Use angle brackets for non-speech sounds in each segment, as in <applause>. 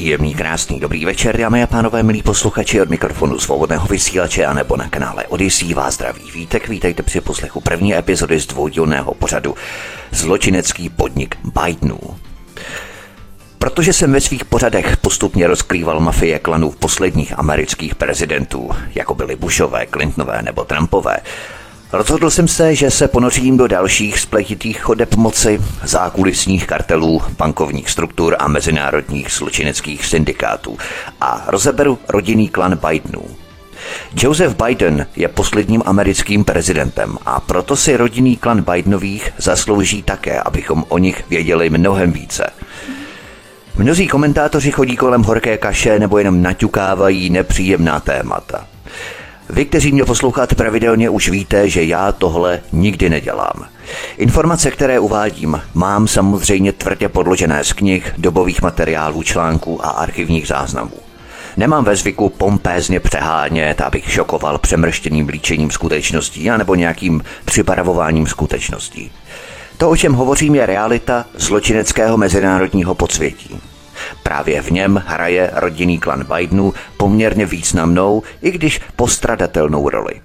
Příjemný, krásný, dobrý večer, dámy a pánové, milí posluchači od mikrofonu svobodného vysílače a nebo na kanále Odyssey vás zdraví vítek. Vítejte při poslechu první epizody z dvoudílného pořadu Zločinecký podnik Bidenů. Protože jsem ve svých pořadech postupně rozkrýval mafie klanů posledních amerických prezidentů, jako byly Bushové, Clintonové nebo Trumpové, Rozhodl jsem se, že se ponořím do dalších spletitých chodeb moci, zákulisních kartelů, bankovních struktur a mezinárodních zločineckých syndikátů a rozeberu rodinný klan Bidenů. Joseph Biden je posledním americkým prezidentem a proto si rodinný klan Bidenových zaslouží také, abychom o nich věděli mnohem více. Mnozí komentátoři chodí kolem horké kaše nebo jenom naťukávají nepříjemná témata. Vy, kteří mě posloucháte pravidelně, už víte, že já tohle nikdy nedělám. Informace, které uvádím, mám samozřejmě tvrdě podložené z knih, dobových materiálů, článků a archivních záznamů. Nemám ve zvyku pompézně přehánět, abych šokoval přemrštěným líčením skutečností anebo nějakým přibarvováním skutečností. To, o čem hovořím, je realita zločineckého mezinárodního podsvětí. Právě v něm hraje rodinný klan Bidenů poměrně významnou, i když postradatelnou roli.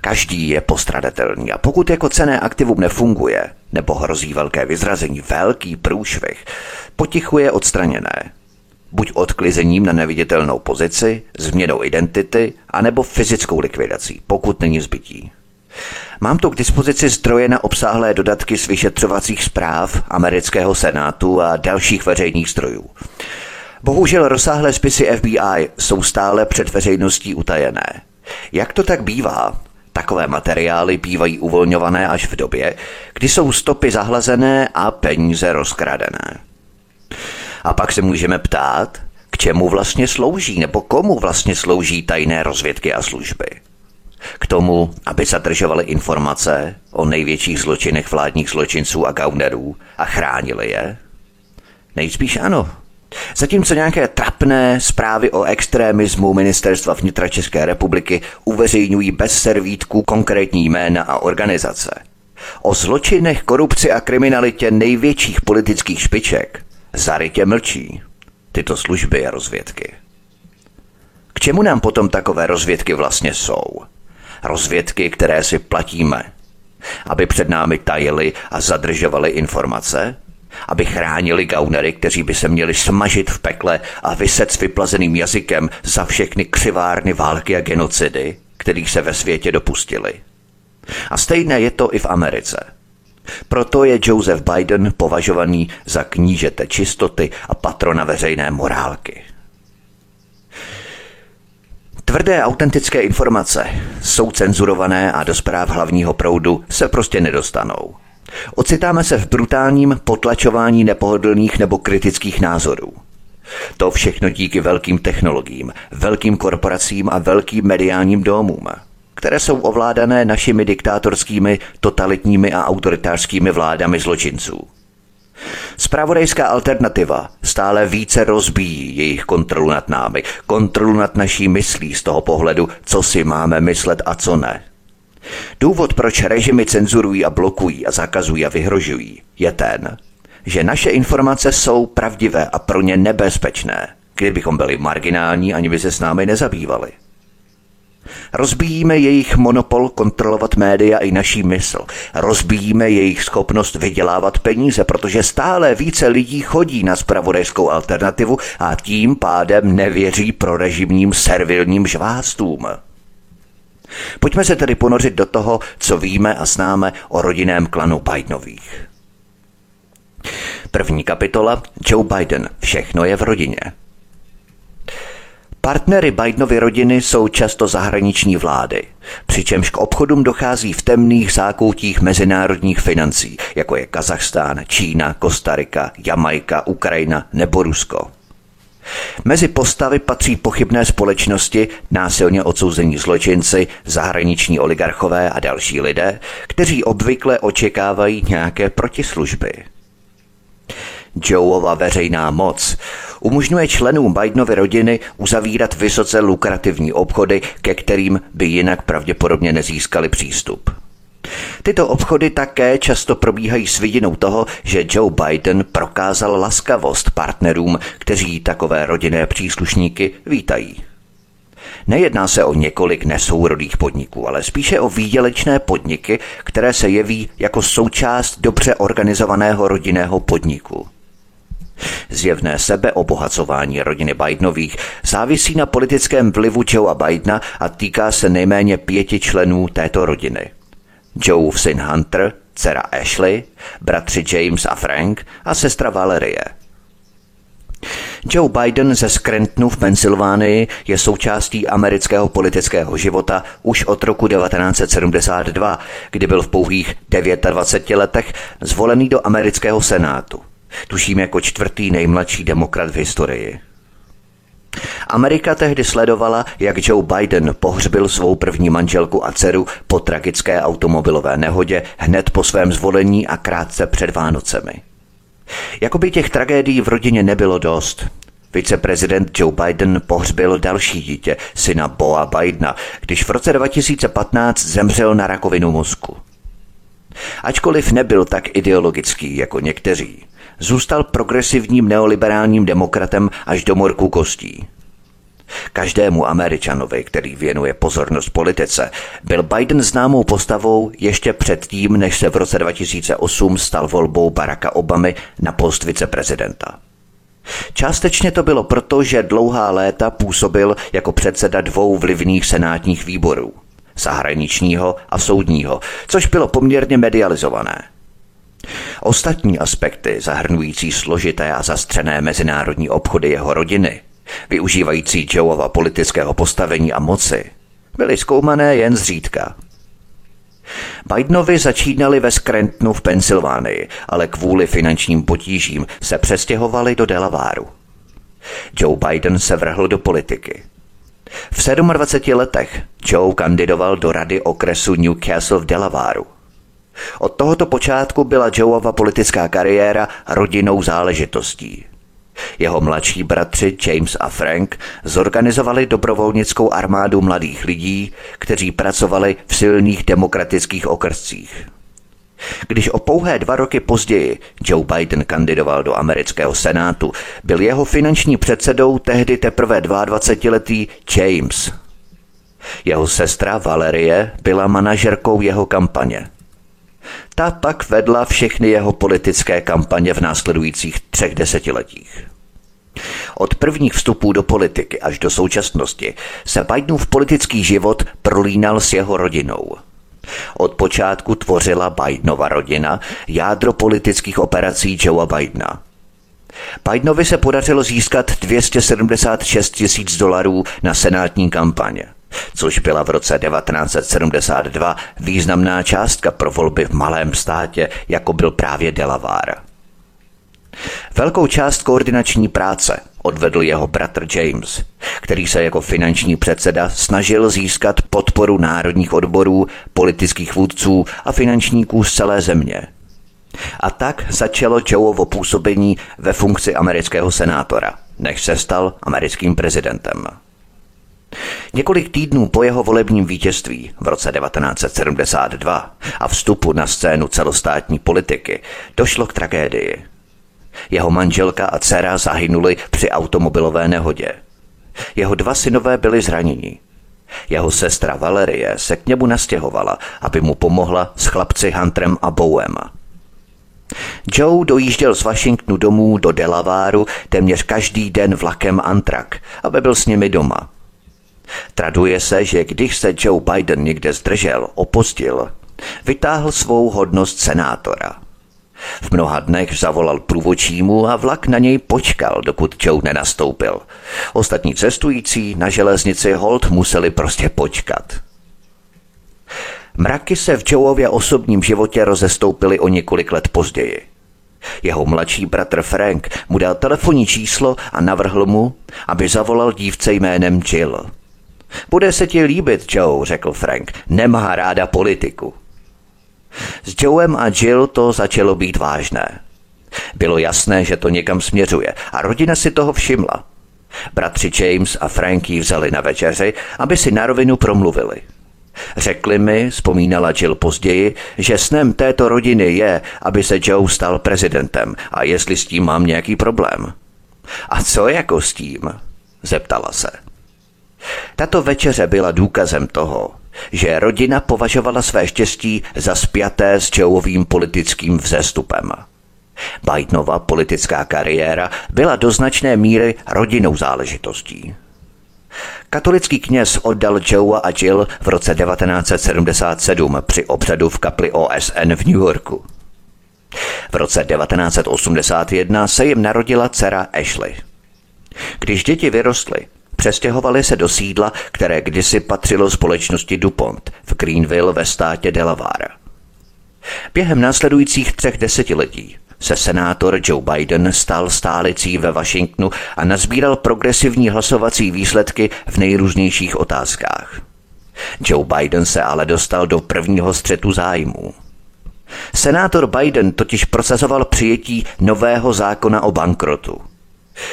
Každý je postradatelný a pokud jako cené aktivum nefunguje, nebo hrozí velké vyzrazení, velký průšvih, potichu je odstraněné. Buď odklizením na neviditelnou pozici, změnou identity, anebo fyzickou likvidací, pokud není zbytí. Mám tu k dispozici zdroje na obsáhlé dodatky z vyšetřovacích zpráv amerického senátu a dalších veřejných zdrojů. Bohužel rozsáhlé spisy FBI jsou stále před veřejností utajené. Jak to tak bývá, Takové materiály bývají uvolňované až v době, kdy jsou stopy zahlazené a peníze rozkradené. A pak se můžeme ptát, k čemu vlastně slouží nebo komu vlastně slouží tajné rozvědky a služby. K tomu, aby zadržovali informace o největších zločinech vládních zločinců a gaunerů a chránili je? Nejspíš ano. Zatímco nějaké trapné zprávy o extremismu ministerstva vnitra České republiky uveřejňují bez servítku konkrétní jména a organizace. O zločinech, korupci a kriminalitě největších politických špiček zarytě mlčí tyto služby a rozvědky. K čemu nám potom takové rozvědky vlastně jsou? Rozvědky, které si platíme, aby před námi tajili a zadržovali informace, aby chránili gaunery, kteří by se měli smažit v pekle a vyset s vyplazeným jazykem za všechny křivárny války a genocidy, kterých se ve světě dopustili. A stejné je to i v Americe. Proto je Joseph Biden považovaný za knížete čistoty a patrona veřejné morálky. Tvrdé autentické informace jsou cenzurované a do zpráv hlavního proudu se prostě nedostanou. Ocitáme se v brutálním potlačování nepohodlných nebo kritických názorů. To všechno díky velkým technologiím, velkým korporacím a velkým mediálním domům, které jsou ovládané našimi diktátorskými, totalitními a autoritářskými vládami zločinců. Spravodajská alternativa stále více rozbíjí jejich kontrolu nad námi, kontrolu nad naší myslí z toho pohledu, co si máme myslet a co ne. Důvod, proč režimy cenzurují a blokují a zakazují a vyhrožují, je ten, že naše informace jsou pravdivé a pro ně nebezpečné. Kdybychom byli marginální, ani by se s námi nezabývali. Rozbíjíme jejich monopol kontrolovat média i naší mysl. Rozbíjíme jejich schopnost vydělávat peníze, protože stále více lidí chodí na spravodajskou alternativu a tím pádem nevěří pro režimním servilním žvástům. Pojďme se tedy ponořit do toho, co víme a známe o rodinném klanu Bidenových. První kapitola Joe Biden. Všechno je v rodině. Partnery Bidenovy rodiny jsou často zahraniční vlády, přičemž k obchodům dochází v temných zákoutích mezinárodních financí, jako je Kazachstán, Čína, Kostarika, Jamajka, Ukrajina nebo Rusko. Mezi postavy patří pochybné společnosti, násilně odsouzení zločinci, zahraniční oligarchové a další lidé, kteří obvykle očekávají nějaké protislužby. Joeova veřejná moc umožňuje členům Bidenovy rodiny uzavírat vysoce lukrativní obchody, ke kterým by jinak pravděpodobně nezískali přístup. Tyto obchody také často probíhají s vidinou toho, že Joe Biden prokázal laskavost partnerům, kteří takové rodinné příslušníky vítají. Nejedná se o několik nesourodých podniků, ale spíše o výdělečné podniky, které se jeví jako součást dobře organizovaného rodinného podniku. Zjevné sebeobohacování rodiny Bidenových závisí na politickém vlivu Joea Bidena a týká se nejméně pěti členů této rodiny. Joe syn Hunter, dcera Ashley, bratři James a Frank a sestra Valerie. Joe Biden ze Scrantonu v Pensylvánii je součástí amerického politického života už od roku 1972, kdy byl v pouhých 29 letech zvolený do amerického senátu. Tuším jako čtvrtý nejmladší demokrat v historii. Amerika tehdy sledovala, jak Joe Biden pohřbil svou první manželku a dceru po tragické automobilové nehodě hned po svém zvolení a krátce před Vánocemi. Jakoby těch tragédií v rodině nebylo dost. Viceprezident Joe Biden pohřbil další dítě, syna Boa Bidena, když v roce 2015 zemřel na rakovinu mozku. Ačkoliv nebyl tak ideologický jako někteří, zůstal progresivním neoliberálním demokratem až do morku kostí. Každému Američanovi, který věnuje pozornost politice, byl Biden známou postavou ještě předtím, než se v roce 2008 stal volbou Baracka Obamy na post viceprezidenta. Částečně to bylo proto, že dlouhá léta působil jako předseda dvou vlivných senátních výborů, zahraničního a soudního, což bylo poměrně medializované. Ostatní aspekty, zahrnující složité a zastřené mezinárodní obchody jeho rodiny, využívající Joeova politického postavení a moci, byly zkoumané jen zřídka. Bidenovi začínali ve Scrantonu v Pensylvánii, ale kvůli finančním potížím se přestěhovali do Delaváru. Joe Biden se vrhl do politiky. V 27 letech Joe kandidoval do rady okresu Newcastle v Delaváru. Od tohoto počátku byla Joeova politická kariéra rodinnou záležitostí. Jeho mladší bratři James a Frank zorganizovali dobrovolnickou armádu mladých lidí, kteří pracovali v silných demokratických okrscích. Když o pouhé dva roky později Joe Biden kandidoval do amerického senátu, byl jeho finanční předsedou tehdy teprve 22-letý James. Jeho sestra Valerie byla manažerkou jeho kampaně. Ta pak vedla všechny jeho politické kampaně v následujících třech desetiletích. Od prvních vstupů do politiky až do současnosti se Bidenův politický život prolínal s jeho rodinou. Od počátku tvořila Bidenova rodina jádro politických operací Joea Bidena. Bidenovi se podařilo získat 276 tisíc dolarů na senátní kampaně – což byla v roce 1972 významná částka pro volby v malém státě, jako byl právě Delaware. Velkou část koordinační práce odvedl jeho bratr James, který se jako finanční předseda snažil získat podporu národních odborů, politických vůdců a finančníků z celé země. A tak začalo Joeovo působení ve funkci amerického senátora, než se stal americkým prezidentem. Několik týdnů po jeho volebním vítězství v roce 1972 a vstupu na scénu celostátní politiky došlo k tragédii. Jeho manželka a dcera zahynuli při automobilové nehodě. Jeho dva synové byli zraněni. Jeho sestra Valerie se k němu nastěhovala, aby mu pomohla s chlapci Huntrem a Bowem. Joe dojížděl z Washingtonu domů do Delaváru téměř každý den vlakem Antrak, aby byl s nimi doma – Traduje se, že když se Joe Biden někde zdržel, opustil, vytáhl svou hodnost senátora. V mnoha dnech zavolal průvočímu a vlak na něj počkal, dokud Joe nenastoupil. Ostatní cestující na železnici Holt museli prostě počkat. Mraky se v Joeově osobním životě rozestoupily o několik let později. Jeho mladší bratr Frank mu dal telefonní číslo a navrhl mu, aby zavolal dívce jménem Jill. Bude se ti líbit, Joe, řekl Frank. Nemá ráda politiku. S Joem a Jill to začalo být vážné. Bylo jasné, že to někam směřuje a rodina si toho všimla. Bratři James a Frankie vzali na večeři, aby si na rovinu promluvili. Řekli mi, vzpomínala Jill později, že snem této rodiny je, aby se Joe stal prezidentem a jestli s tím mám nějaký problém. A co jako s tím? Zeptala se. Tato večeře byla důkazem toho, že rodina považovala své štěstí za spjaté s Joeovým politickým vzestupem. Bidenova politická kariéra byla do značné míry rodinnou záležitostí. Katolický kněz oddal Joea a Jill v roce 1977 při obřadu v kapli OSN v New Yorku. V roce 1981 se jim narodila dcera Ashley. Když děti vyrostly, přestěhovali se do sídla, které kdysi patřilo společnosti DuPont v Greenville ve státě Delaware. Během následujících třech desetiletí se senátor Joe Biden stal stálicí ve Washingtonu a nazbíral progresivní hlasovací výsledky v nejrůznějších otázkách. Joe Biden se ale dostal do prvního střetu zájmů. Senátor Biden totiž procesoval přijetí nového zákona o bankrotu –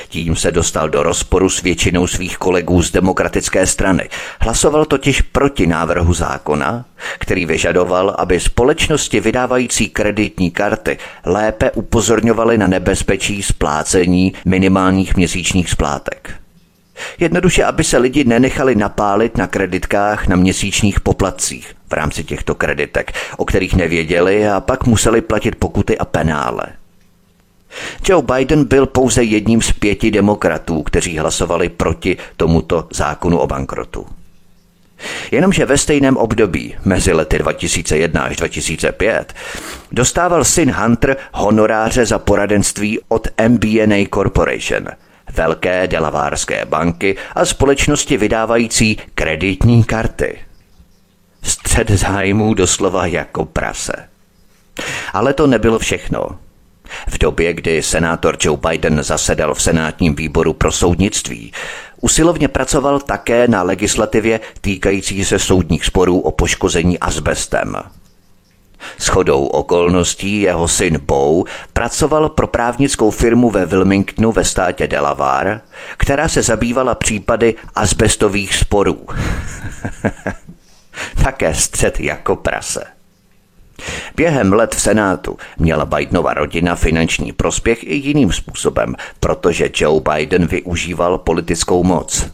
tím se dostal do rozporu s většinou svých kolegů z demokratické strany. Hlasoval totiž proti návrhu zákona, který vyžadoval, aby společnosti vydávající kreditní karty lépe upozorňovaly na nebezpečí splácení minimálních měsíčních splátek. Jednoduše, aby se lidi nenechali napálit na kreditkách na měsíčních poplatcích v rámci těchto kreditek, o kterých nevěděli a pak museli platit pokuty a penále. Joe Biden byl pouze jedním z pěti demokratů, kteří hlasovali proti tomuto zákonu o bankrotu. Jenomže ve stejném období, mezi lety 2001 až 2005, dostával syn Hunter honoráře za poradenství od MBNA Corporation, velké delavárské banky a společnosti vydávající kreditní karty. Střed zájmů doslova jako prase. Ale to nebylo všechno. V době, kdy senátor Joe Biden zasedal v senátním výboru pro soudnictví, usilovně pracoval také na legislativě týkající se soudních sporů o poškození asbestem. chodou okolností jeho syn Bo pracoval pro právnickou firmu ve Wilmingtonu ve státě Delaware, která se zabývala případy asbestových sporů. <laughs> Také střed jako prase. Během let v Senátu měla Bidenova rodina finanční prospěch i jiným způsobem, protože Joe Biden využíval politickou moc.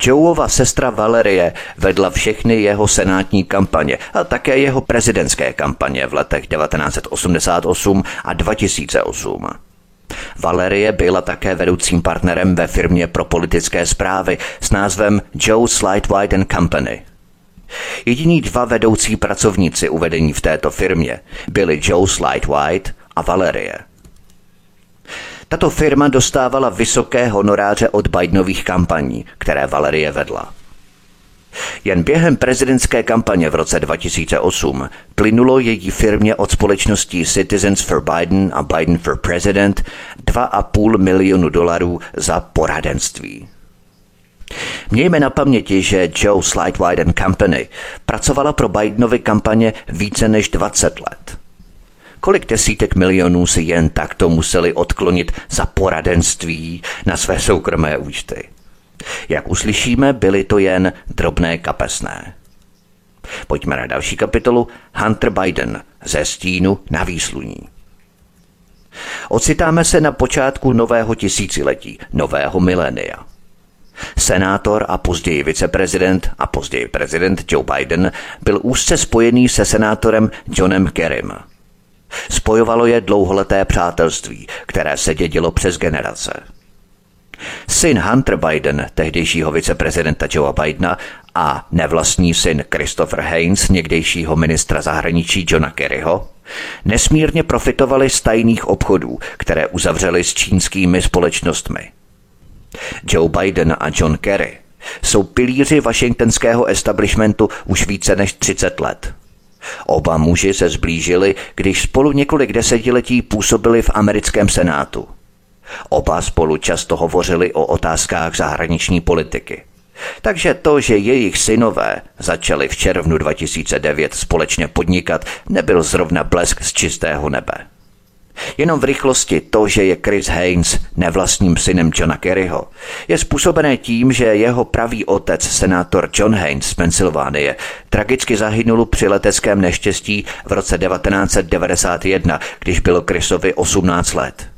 Joeova sestra Valerie vedla všechny jeho senátní kampaně a také jeho prezidentské kampaně v letech 1988 a 2008. Valerie byla také vedoucím partnerem ve firmě pro politické zprávy s názvem Joe Slide and Company – Jediní dva vedoucí pracovníci uvedení v této firmě byli Joe White a Valerie. Tato firma dostávala vysoké honoráře od Bidenových kampaní, které Valerie vedla. Jen během prezidentské kampaně v roce 2008 plynulo její firmě od společností Citizens for Biden a Biden for President 2,5 milionu dolarů za poradenství. Mějme na paměti, že Joe Slidewide and Company pracovala pro Bidenovy kampaně více než 20 let. Kolik desítek milionů si jen takto museli odklonit za poradenství na své soukromé účty? Jak uslyšíme, byly to jen drobné kapesné. Pojďme na další kapitolu Hunter Biden ze stínu na výsluní. Ocitáme se na počátku nového tisíciletí, nového milénia – Senátor a později viceprezident a později prezident Joe Biden byl úzce spojený se senátorem Johnem Kerrym. Spojovalo je dlouholeté přátelství, které se dědilo přes generace. Syn Hunter Biden, tehdejšího viceprezidenta Joea Bidena, a nevlastní syn Christopher Haynes, někdejšího ministra zahraničí Johna Kerryho, nesmírně profitovali z tajných obchodů, které uzavřeli s čínskými společnostmi – Joe Biden a John Kerry jsou pilíři washingtonského establishmentu už více než 30 let. Oba muži se zblížili, když spolu několik desetiletí působili v americkém senátu. Oba spolu často hovořili o otázkách zahraniční politiky. Takže to, že jejich synové začali v červnu 2009 společně podnikat, nebyl zrovna blesk z čistého nebe. Jenom v rychlosti to, že je Chris Haynes nevlastním synem Johna Kerryho, je způsobené tím, že jeho pravý otec, senátor John Haynes z Pensylvánie, tragicky zahynul při leteckém neštěstí v roce 1991, když bylo Chrisovi 18 let.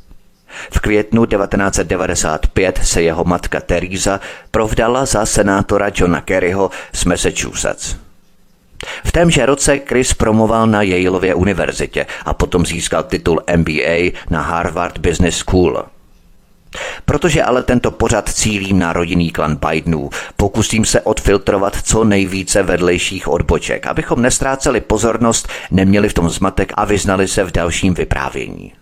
V květnu 1995 se jeho matka Teresa provdala za senátora Johna Kerryho z Massachusetts. V témže roce Chris promoval na Yaleově univerzitě a potom získal titul MBA na Harvard Business School. Protože ale tento pořad cílím na rodinný klan Bidenů, pokusím se odfiltrovat co nejvíce vedlejších odboček, abychom nestráceli pozornost, neměli v tom zmatek a vyznali se v dalším vyprávění.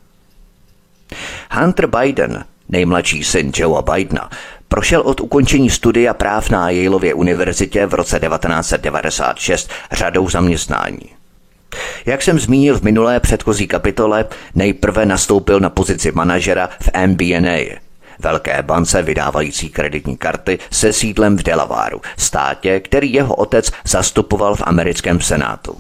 Hunter Biden, nejmladší syn Joea Bidena, prošel od ukončení studia práv na Yaleově univerzitě v roce 1996 řadou zaměstnání. Jak jsem zmínil v minulé předchozí kapitole, nejprve nastoupil na pozici manažera v MBNA, velké bance vydávající kreditní karty se sídlem v Delawareu, státě, který jeho otec zastupoval v americkém senátu.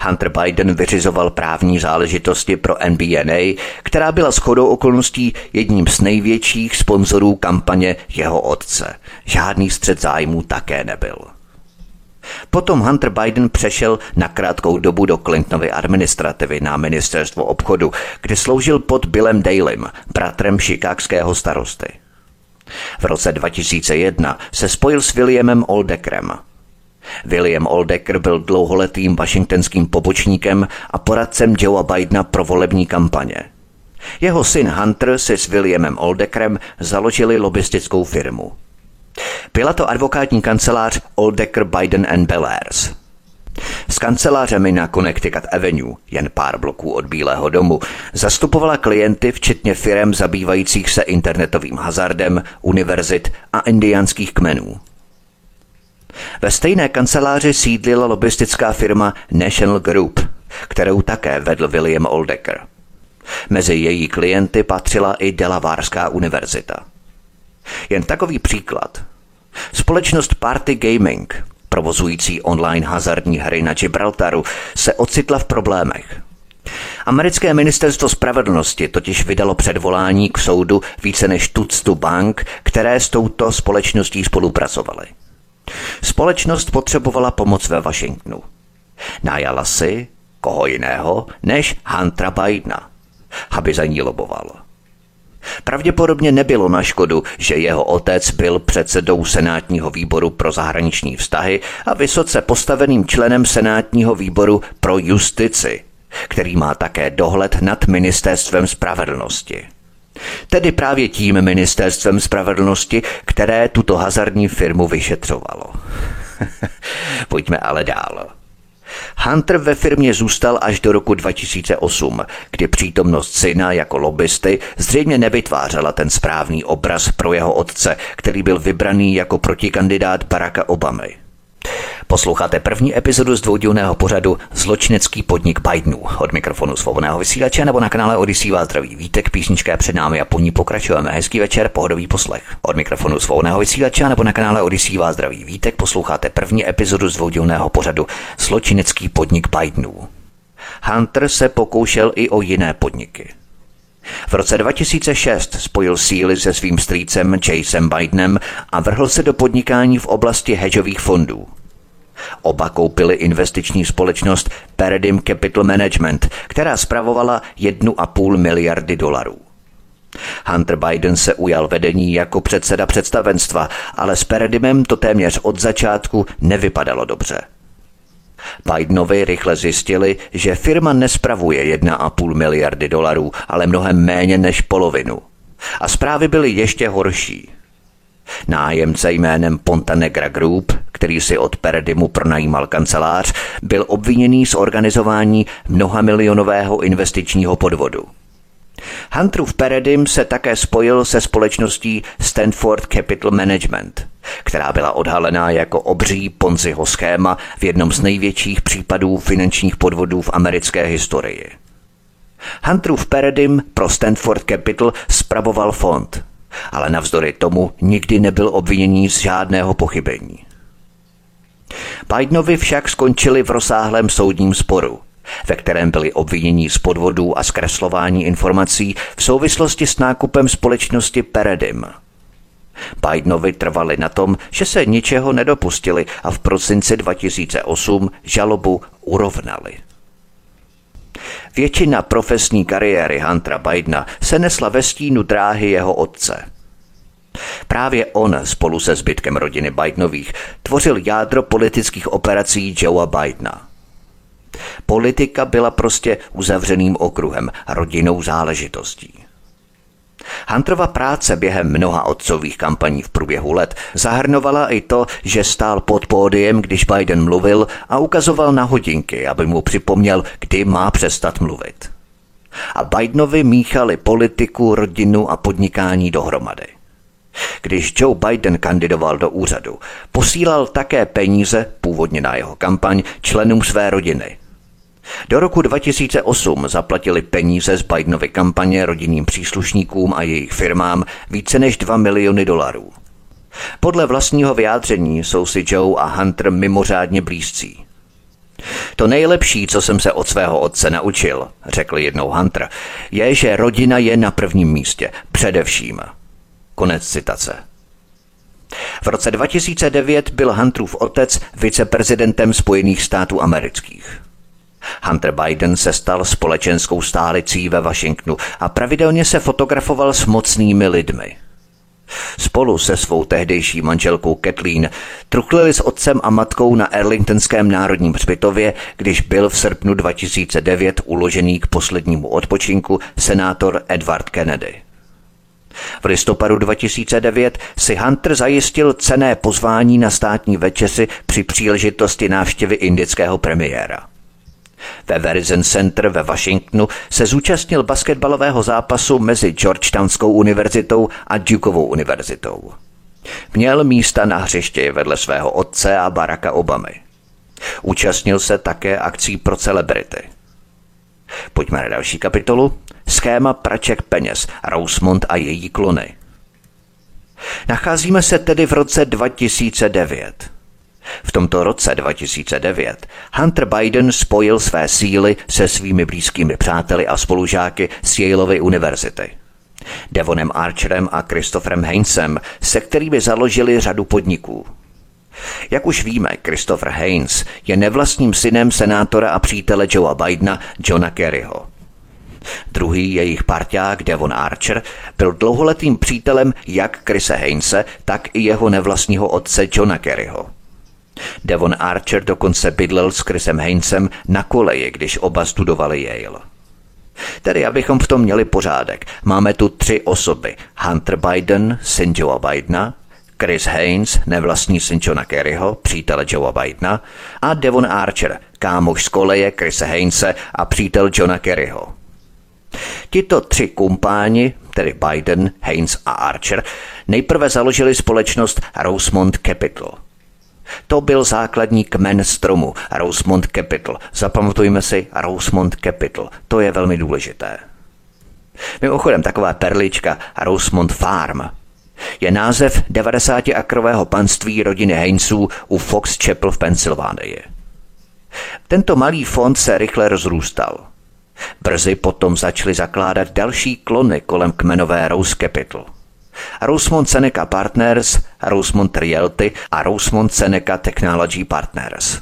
Hunter Biden vyřizoval právní záležitosti pro NBNA, která byla shodou okolností jedním z největších sponzorů kampaně jeho otce. Žádný střed zájmů také nebyl. Potom Hunter Biden přešel na krátkou dobu do Clintonovy administrativy na ministerstvo obchodu, kde sloužil pod Billem Dalem, bratrem šikákského starosty. V roce 2001 se spojil s Williamem Oldeckerem, William Oldecker byl dlouholetým washingtonským pobočníkem a poradcem Joea Bidena pro volební kampaně. Jeho syn Hunter si s Williamem Oldeckerem založili lobistickou firmu. Byla to advokátní kancelář Oldecker Biden and Bellairs. S kancelářemi na Connecticut Avenue, jen pár bloků od Bílého domu, zastupovala klienty včetně firem zabývajících se internetovým hazardem, univerzit a indiánských kmenů. Ve stejné kanceláři sídlila lobistická firma National Group, kterou také vedl William Oldecker. Mezi její klienty patřila i Delavárská univerzita. Jen takový příklad. Společnost Party Gaming, provozující online hazardní hry na Gibraltaru, se ocitla v problémech. Americké ministerstvo spravedlnosti totiž vydalo předvolání k soudu více než tuctu bank, které s touto společností spolupracovaly. Společnost potřebovala pomoc ve Washingtonu. Najala si koho jiného než Huntera Bidena, aby za ní loboval. Pravděpodobně nebylo na škodu, že jeho otec byl předsedou Senátního výboru pro zahraniční vztahy a vysoce postaveným členem Senátního výboru pro justici, který má také dohled nad ministerstvem spravedlnosti. Tedy právě tím ministerstvem spravedlnosti, které tuto hazardní firmu vyšetřovalo. <laughs> Pojďme ale dál. Hunter ve firmě zůstal až do roku 2008, kdy přítomnost syna jako lobbysty zřejmě nevytvářela ten správný obraz pro jeho otce, který byl vybraný jako protikandidát Baracka Obamy. Posloucháte první epizodu z dvoudílného pořadu Zločinecký podnik Bidenů. Od mikrofonu svobodného vysílače nebo na kanále Odisí vás zdraví vítek, písnička je před námi a po ní pokračujeme. Hezký večer, pohodový poslech. Od mikrofonu svobodného vysílače nebo na kanále Odisí vás zdraví vítek, posloucháte první epizodu z dvoudílného pořadu Zločinecký podnik Bidenů. Hunter se pokoušel i o jiné podniky. V roce 2006 spojil síly se svým strýcem Jasem Bidenem a vrhl se do podnikání v oblasti hedžových fondů. Oba koupili investiční společnost Paradigm Capital Management, která spravovala 1,5 miliardy dolarů. Hunter Biden se ujal vedení jako předseda představenstva, ale s Paradigmem to téměř od začátku nevypadalo dobře. Bidenovi rychle zjistili, že firma nespravuje 1,5 miliardy dolarů, ale mnohem méně než polovinu. A zprávy byly ještě horší. Nájemce jménem Pontanegra Group, který si od Peredimu pronajímal kancelář, byl obviněný z organizování mnoha milionového investičního podvodu. Hunterův Peredim se také spojil se společností Stanford Capital Management, která byla odhalená jako obří Ponziho schéma v jednom z největších případů finančních podvodů v americké historii. Hunterův Peredim pro Stanford Capital spravoval fond, ale navzdory tomu nikdy nebyl obviněný z žádného pochybení. Bidenovi však skončili v rozsáhlém soudním sporu, ve kterém byli obvinění z podvodů a zkreslování informací v souvislosti s nákupem společnosti Peredim. Bidenovi trvali na tom, že se ničeho nedopustili a v prosinci 2008 žalobu urovnali. Většina profesní kariéry Huntera Bidena se nesla ve stínu dráhy jeho otce. Právě on spolu se zbytkem rodiny Bidenových tvořil jádro politických operací Joea Bidena. Politika byla prostě uzavřeným okruhem, rodinou záležitostí. Hunterova práce během mnoha otcových kampaní v průběhu let zahrnovala i to, že stál pod pódiem, když Biden mluvil a ukazoval na hodinky, aby mu připomněl, kdy má přestat mluvit. A Bidenovi míchali politiku, rodinu a podnikání dohromady. Když Joe Biden kandidoval do úřadu, posílal také peníze, původně na jeho kampaň, členům své rodiny – do roku 2008 zaplatili peníze z Bidenovy kampaně rodinným příslušníkům a jejich firmám více než 2 miliony dolarů. Podle vlastního vyjádření jsou si Joe a Hunter mimořádně blízcí. To nejlepší, co jsem se od svého otce naučil, řekl jednou Hunter, je, že rodina je na prvním místě, především. Konec citace. V roce 2009 byl Hunterův otec viceprezidentem Spojených států amerických. Hunter Biden se stal společenskou stálicí ve Washingtonu a pravidelně se fotografoval s mocnými lidmi. Spolu se svou tehdejší manželkou Kathleen truchlili s otcem a matkou na Erlingtonském národním hřbitově, když byl v srpnu 2009 uložený k poslednímu odpočinku senátor Edward Kennedy. V listopadu 2009 si Hunter zajistil cené pozvání na státní večeři při příležitosti návštěvy indického premiéra. Ve Verizon Center ve Washingtonu se zúčastnil basketbalového zápasu mezi Georgetownskou univerzitou a Dukeovou univerzitou. Měl místa na hřišti vedle svého otce a Baracka Obamy. Účastnil se také akcí pro celebrity. Pojďme na další kapitolu. Schéma praček peněz, Rosemont a její klony. Nacházíme se tedy v roce 2009. V tomto roce 2009 Hunter Biden spojil své síly se svými blízkými přáteli a spolužáky z Yaleovy univerzity. Devonem Archerem a Christopherem Hainesem, se kterými založili řadu podniků. Jak už víme, Christopher Haynes je nevlastním synem senátora a přítele Joea Bidena, Johna Kerryho. Druhý jejich parťák Devon Archer byl dlouholetým přítelem jak Chrise Hainese, tak i jeho nevlastního otce Johna Kerryho. Devon Archer dokonce bydlel s Chrisem Hainesem na koleji, když oba studovali Yale. Tedy abychom v tom měli pořádek, máme tu tři osoby. Hunter Biden, syn Joea Bidena, Chris Haynes, nevlastní syn Johna Kerryho, přítele Joea Bidena, a Devon Archer, kámoš z koleje Chrise Hainese a přítel Johna Kerryho. Tito tři kumpáni, tedy Biden, Haynes a Archer, nejprve založili společnost Rosemont Capital – to byl základní kmen stromu Rosemont Capital. Zapamatujme si Rosemont Capital. To je velmi důležité. Mimochodem, taková perlička Rosemont Farm je název 90-akrového panství rodiny Hainesů u Fox Chapel v Pensylvánii. Tento malý fond se rychle rozrůstal. Brzy potom začali zakládat další klony kolem kmenové Rose Capital – Rosemont Seneca Partners, Rosemont Realty a Rosemont Seneca Technology Partners.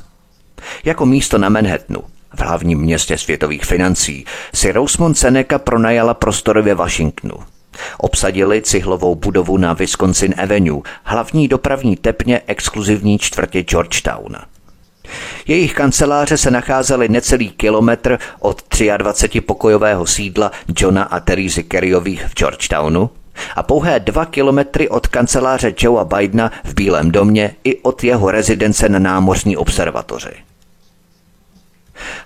Jako místo na Manhattanu, v hlavním městě světových financí, si Rosemont Seneca pronajala prostory ve Washingtonu. Obsadili cihlovou budovu na Wisconsin Avenue, hlavní dopravní tepně exkluzivní čtvrtě Georgetown. Jejich kanceláře se nacházely necelý kilometr od 23 pokojového sídla Johna a Terezy Kerryových v Georgetownu a pouhé dva kilometry od kanceláře Joea Bidena v Bílém domě i od jeho rezidence na námořní observatoři.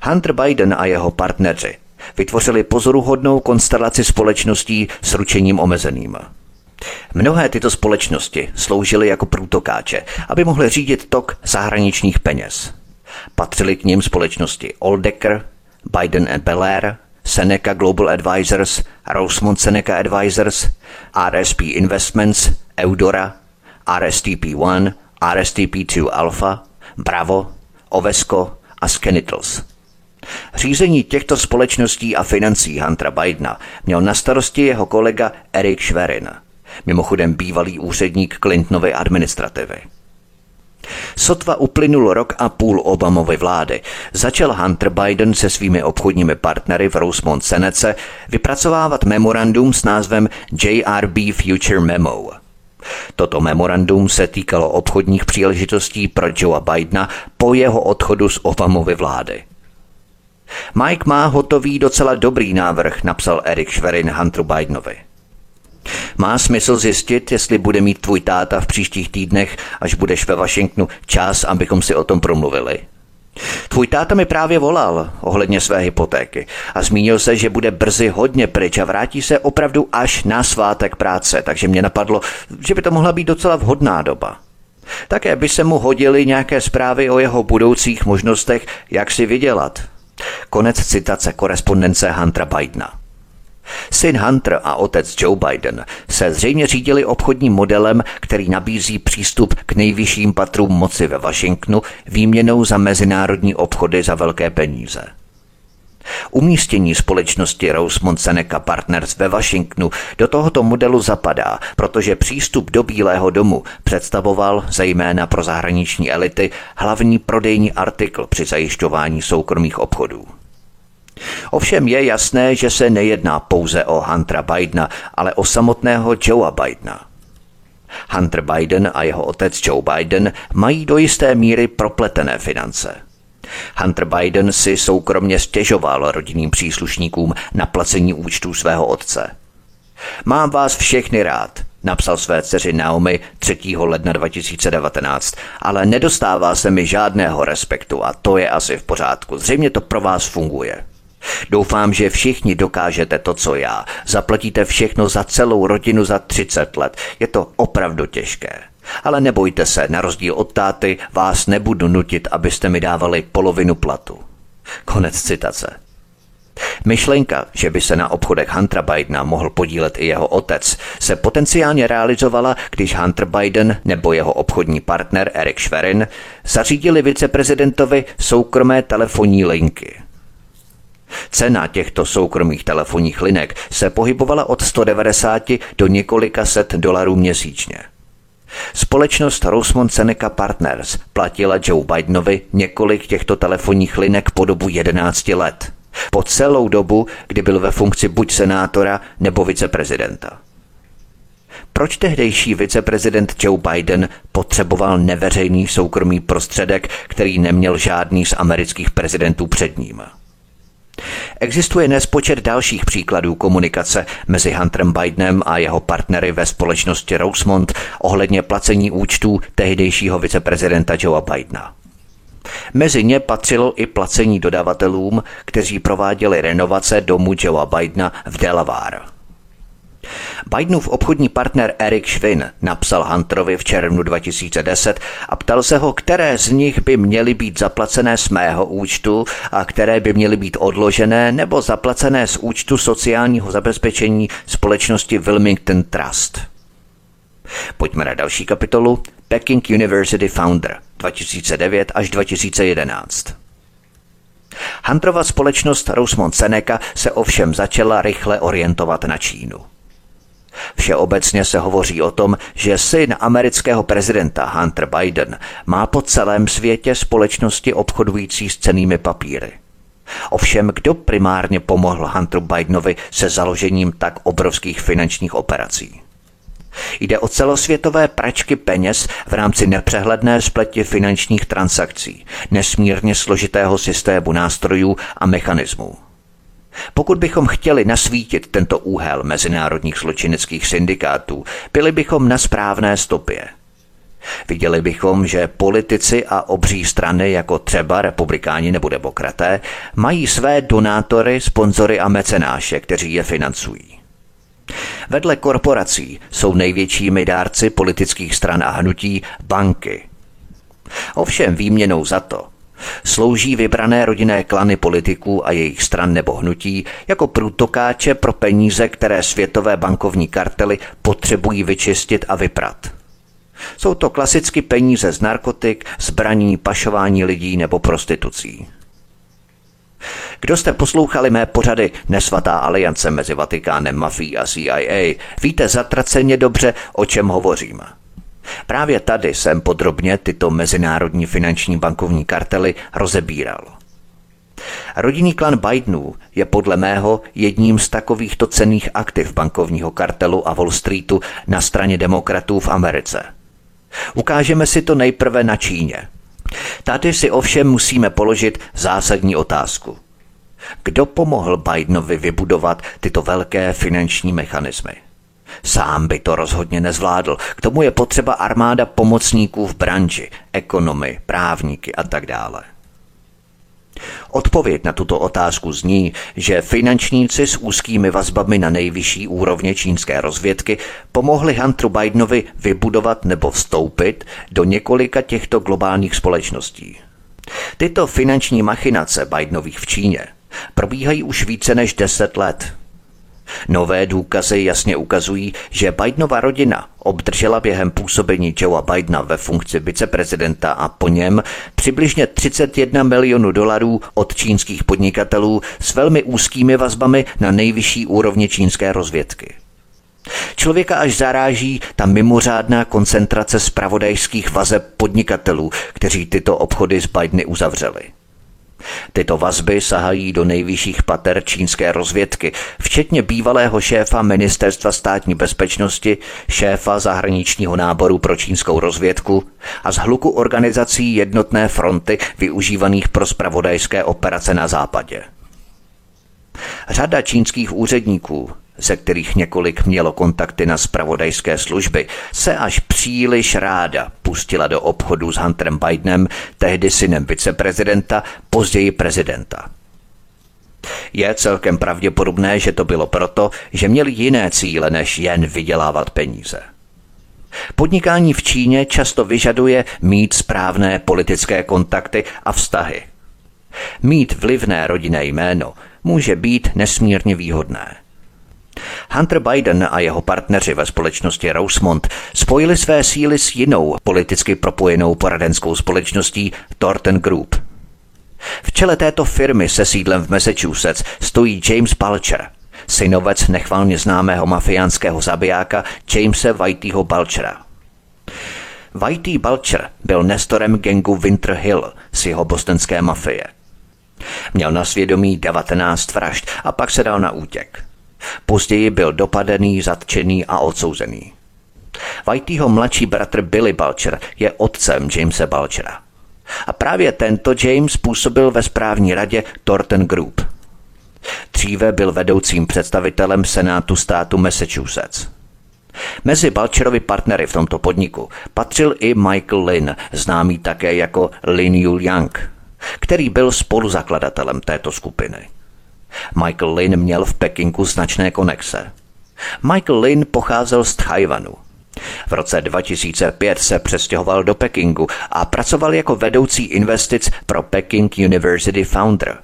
Hunter Biden a jeho partneři vytvořili pozoruhodnou konstelaci společností s ručením omezeným. Mnohé tyto společnosti sloužily jako průtokáče, aby mohly řídit tok zahraničních peněz. Patřily k ním společnosti Oldecker, Biden and Belair, Seneca Global Advisors, Rosemont Seneca Advisors, RSP Investments, Eudora, RSTP1, RSTP2 Alpha, Bravo, Ovesco a Skenitals. Řízení těchto společností a financí Huntera Bidena měl na starosti jeho kolega Eric Schwerin, mimochodem bývalý úředník Clintonovy administrativy. Sotva uplynul rok a půl Obamovy vlády. Začal Hunter Biden se svými obchodními partnery v Rosemont Senece vypracovávat memorandum s názvem JRB Future Memo. Toto memorandum se týkalo obchodních příležitostí pro Joea Bidena po jeho odchodu z Obamovy vlády. Mike má hotový docela dobrý návrh, napsal Eric Schwerin Hunteru Bidenovi. Má smysl zjistit, jestli bude mít tvůj táta v příštích týdnech, až budeš ve Washingtonu, čas, abychom si o tom promluvili. Tvůj táta mi právě volal ohledně své hypotéky a zmínil se, že bude brzy hodně pryč a vrátí se opravdu až na svátek práce, takže mě napadlo, že by to mohla být docela vhodná doba. Také by se mu hodily nějaké zprávy o jeho budoucích možnostech, jak si vydělat. Konec citace korespondence Huntera Bidena. Syn Hunter a otec Joe Biden se zřejmě řídili obchodním modelem, který nabízí přístup k nejvyšším patrům moci ve Washingtonu výměnou za mezinárodní obchody za velké peníze. Umístění společnosti Rosemont Seneca Partners ve Washingtonu do tohoto modelu zapadá, protože přístup do Bílého domu představoval zejména pro zahraniční elity hlavní prodejní artikl při zajišťování soukromých obchodů. Ovšem je jasné, že se nejedná pouze o Huntera Bidena, ale o samotného Joea Bidena. Hunter Biden a jeho otec Joe Biden mají do jisté míry propletené finance. Hunter Biden si soukromně stěžoval rodinným příslušníkům na placení účtů svého otce. Mám vás všechny rád, napsal své dceři Naomi 3. ledna 2019, ale nedostává se mi žádného respektu a to je asi v pořádku. Zřejmě to pro vás funguje. Doufám, že všichni dokážete to, co já. Zaplatíte všechno za celou rodinu za 30 let. Je to opravdu těžké. Ale nebojte se, na rozdíl od táty vás nebudu nutit, abyste mi dávali polovinu platu. Konec citace. Myšlenka, že by se na obchodech Huntera Bidena mohl podílet i jeho otec, se potenciálně realizovala, když Hunter Biden nebo jeho obchodní partner Eric Schwerin zařídili viceprezidentovi soukromé telefonní linky – Cena těchto soukromých telefonních linek se pohybovala od 190 do několika set dolarů měsíčně. Společnost Rosemont Seneca Partners platila Joe Bidenovi několik těchto telefonních linek po dobu 11 let. Po celou dobu, kdy byl ve funkci buď senátora nebo viceprezidenta. Proč tehdejší viceprezident Joe Biden potřeboval neveřejný soukromý prostředek, který neměl žádný z amerických prezidentů před ním? Existuje nespočet dalších příkladů komunikace mezi Hunterem Bidenem a jeho partnery ve společnosti Rosemont ohledně placení účtů tehdejšího viceprezidenta Joea Bidena. Mezi ně patřilo i placení dodavatelům, kteří prováděli renovace domu Joea Bidena v Delaware. Bidenův obchodní partner Eric Schwinn napsal Hunterovi v červnu 2010 a ptal se ho, které z nich by měly být zaplacené z mého účtu a které by měly být odložené nebo zaplacené z účtu sociálního zabezpečení společnosti Wilmington Trust. Pojďme na další kapitolu Peking University Founder 2009 až 2011. Hunterova společnost Rosemont Seneca se ovšem začala rychle orientovat na Čínu. Všeobecně se hovoří o tom, že syn amerického prezidenta Hunter Biden má po celém světě společnosti obchodující s cenými papíry. Ovšem, kdo primárně pomohl Hunteru Bidenovi se založením tak obrovských finančních operací? Jde o celosvětové pračky peněz v rámci nepřehledné spleti finančních transakcí, nesmírně složitého systému nástrojů a mechanismů. Pokud bychom chtěli nasvítit tento úhel mezinárodních zločineckých syndikátů, byli bychom na správné stopě. Viděli bychom, že politici a obří strany, jako třeba republikáni nebo demokraté, mají své donátory, sponzory a mecenáše, kteří je financují. Vedle korporací jsou největšími dárci politických stran a hnutí banky. Ovšem výměnou za to slouží vybrané rodinné klany politiků a jejich stran nebo hnutí jako průtokáče pro peníze, které světové bankovní kartely potřebují vyčistit a vyprat. Jsou to klasicky peníze z narkotik, zbraní, pašování lidí nebo prostitucí. Kdo jste poslouchali mé pořady Nesvatá aliance mezi Vatikánem, mafií a CIA, víte zatraceně dobře, o čem hovořím. Právě tady jsem podrobně tyto mezinárodní finanční bankovní kartely rozebíral. Rodinný klan Bidenů je podle mého jedním z takovýchto cených aktiv bankovního kartelu a Wall Streetu na straně demokratů v Americe. Ukážeme si to nejprve na Číně. Tady si ovšem musíme položit zásadní otázku. Kdo pomohl Bidenovi vybudovat tyto velké finanční mechanismy? Sám by to rozhodně nezvládl. K tomu je potřeba armáda pomocníků v branži, ekonomy, právníky a tak dále. Odpověď na tuto otázku zní, že finančníci s úzkými vazbami na nejvyšší úrovně čínské rozvědky pomohli Hunteru Bidenovi vybudovat nebo vstoupit do několika těchto globálních společností. Tyto finanční machinace Bidenových v Číně probíhají už více než deset let – Nové důkazy jasně ukazují, že Bidenova rodina obdržela během působení Joea Bidena ve funkci viceprezidenta a po něm přibližně 31 milionů dolarů od čínských podnikatelů s velmi úzkými vazbami na nejvyšší úrovni čínské rozvědky. Člověka až zaráží ta mimořádná koncentrace spravodajských vazeb podnikatelů, kteří tyto obchody s Bideny uzavřeli. Tyto vazby sahají do nejvyšších pater čínské rozvědky, včetně bývalého šéfa Ministerstva státní bezpečnosti, šéfa zahraničního náboru pro čínskou rozvědku a z hluku organizací jednotné fronty využívaných pro spravodajské operace na západě. Řada čínských úředníků ze kterých několik mělo kontakty na spravodajské služby, se až příliš ráda pustila do obchodu s Hunterem Bidenem, tehdy synem viceprezidenta, později prezidenta. Je celkem pravděpodobné, že to bylo proto, že měli jiné cíle, než jen vydělávat peníze. Podnikání v Číně často vyžaduje mít správné politické kontakty a vztahy. Mít vlivné rodinné jméno může být nesmírně výhodné. Hunter Biden a jeho partneři ve společnosti Rosemont spojili své síly s jinou politicky propojenou poradenskou společností Thornton Group. V čele této firmy se sídlem v Massachusetts stojí James Balcher, synovec nechvalně známého mafiánského zabijáka Jamesa Whiteyho Balchera. Whitey Balcher byl nestorem gengu Winter Hill z jeho bostonské mafie. Měl na svědomí 19 vražd a pak se dal na útěk. Později byl dopadený, zatčený a odsouzený. Whiteyho mladší bratr Billy Balcher je otcem Jamesa Balchera. A právě tento James působil ve správní radě Thornton Group. Dříve byl vedoucím představitelem Senátu státu Massachusetts. Mezi Balcherovi partnery v tomto podniku patřil i Michael Lynn, známý také jako Lin Yul Young, který byl spoluzakladatelem této skupiny. Michael Lin měl v Pekingu značné konexe. Michael Lin pocházel z Tchajvanu. V roce 2005 se přestěhoval do Pekingu a pracoval jako vedoucí investic pro Peking University Founder.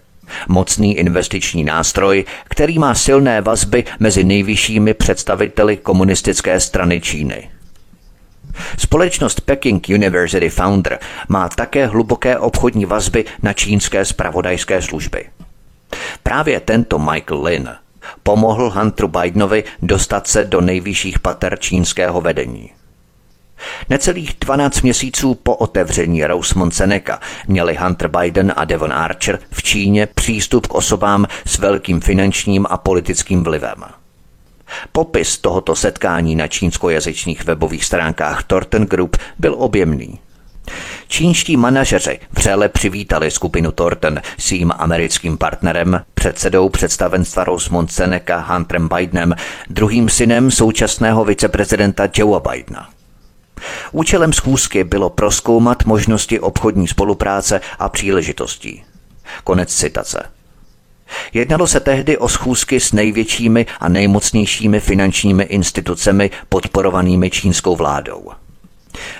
Mocný investiční nástroj, který má silné vazby mezi nejvyššími představiteli komunistické strany Číny. Společnost Peking University Founder má také hluboké obchodní vazby na čínské spravodajské služby. Právě tento Michael Lin pomohl Hunteru Bidenovi dostat se do nejvyšších pater čínského vedení. Necelých 12 měsíců po otevření Rosemont Seneca měli Hunter Biden a Devon Archer v Číně přístup k osobám s velkým finančním a politickým vlivem. Popis tohoto setkání na čínskojazyčných webových stránkách Thornton Group byl objemný. Čínští manažeři vřele přivítali skupinu Thornton s jím americkým partnerem, předsedou představenstva Rosemont Seneca Hunterem Bidenem, druhým synem současného viceprezidenta Joea Bidena. Účelem schůzky bylo proskoumat možnosti obchodní spolupráce a příležitostí. Konec citace. Jednalo se tehdy o schůzky s největšími a nejmocnějšími finančními institucemi podporovanými čínskou vládou.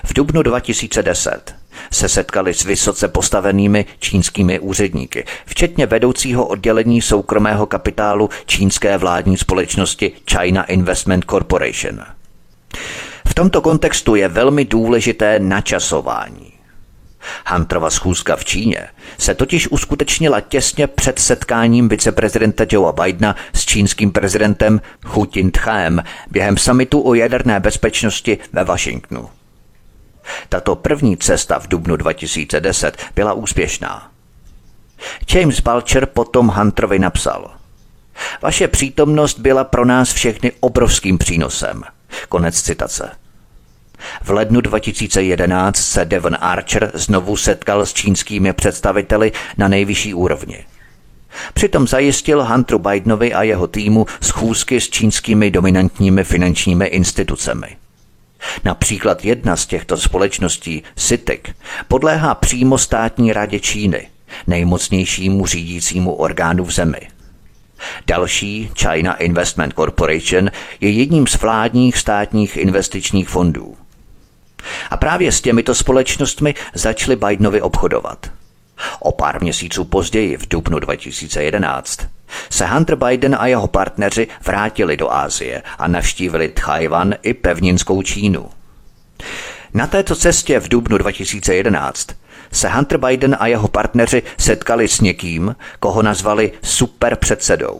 V dubnu 2010 se setkali s vysoce postavenými čínskými úředníky, včetně vedoucího oddělení soukromého kapitálu čínské vládní společnosti China Investment Corporation. V tomto kontextu je velmi důležité načasování. Hunterova schůzka v Číně se totiž uskutečnila těsně před setkáním viceprezidenta Joea Bidena s čínským prezidentem Hu Jintchaem během samitu o jaderné bezpečnosti ve Washingtonu. Tato první cesta v dubnu 2010 byla úspěšná. James Balcher potom Hunterovi napsal Vaše přítomnost byla pro nás všechny obrovským přínosem. Konec citace. V lednu 2011 se Devon Archer znovu setkal s čínskými představiteli na nejvyšší úrovni. Přitom zajistil Hunteru Bidenovi a jeho týmu schůzky s čínskými dominantními finančními institucemi. Například jedna z těchto společností, CITIC, podléhá přímo státní radě Číny, nejmocnějšímu řídícímu orgánu v zemi. Další, China Investment Corporation, je jedním z vládních státních investičních fondů. A právě s těmito společnostmi začali Bidenovi obchodovat. O pár měsíců později, v dubnu 2011, se Hunter Biden a jeho partneři vrátili do Asie a navštívili Tchajvan i pevninskou Čínu. Na této cestě v dubnu 2011 se Hunter Biden a jeho partneři setkali s někým, koho nazvali superpředsedou.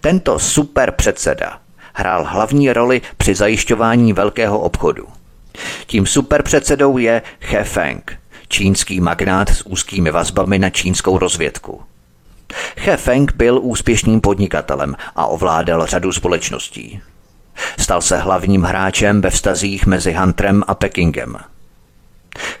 Tento superpředseda hrál hlavní roli při zajišťování velkého obchodu. Tím superpředsedou je He Feng, čínský magnát s úzkými vazbami na čínskou rozvědku. He Feng byl úspěšným podnikatelem a ovládal řadu společností. Stal se hlavním hráčem ve vztazích mezi Huntrem a Pekingem.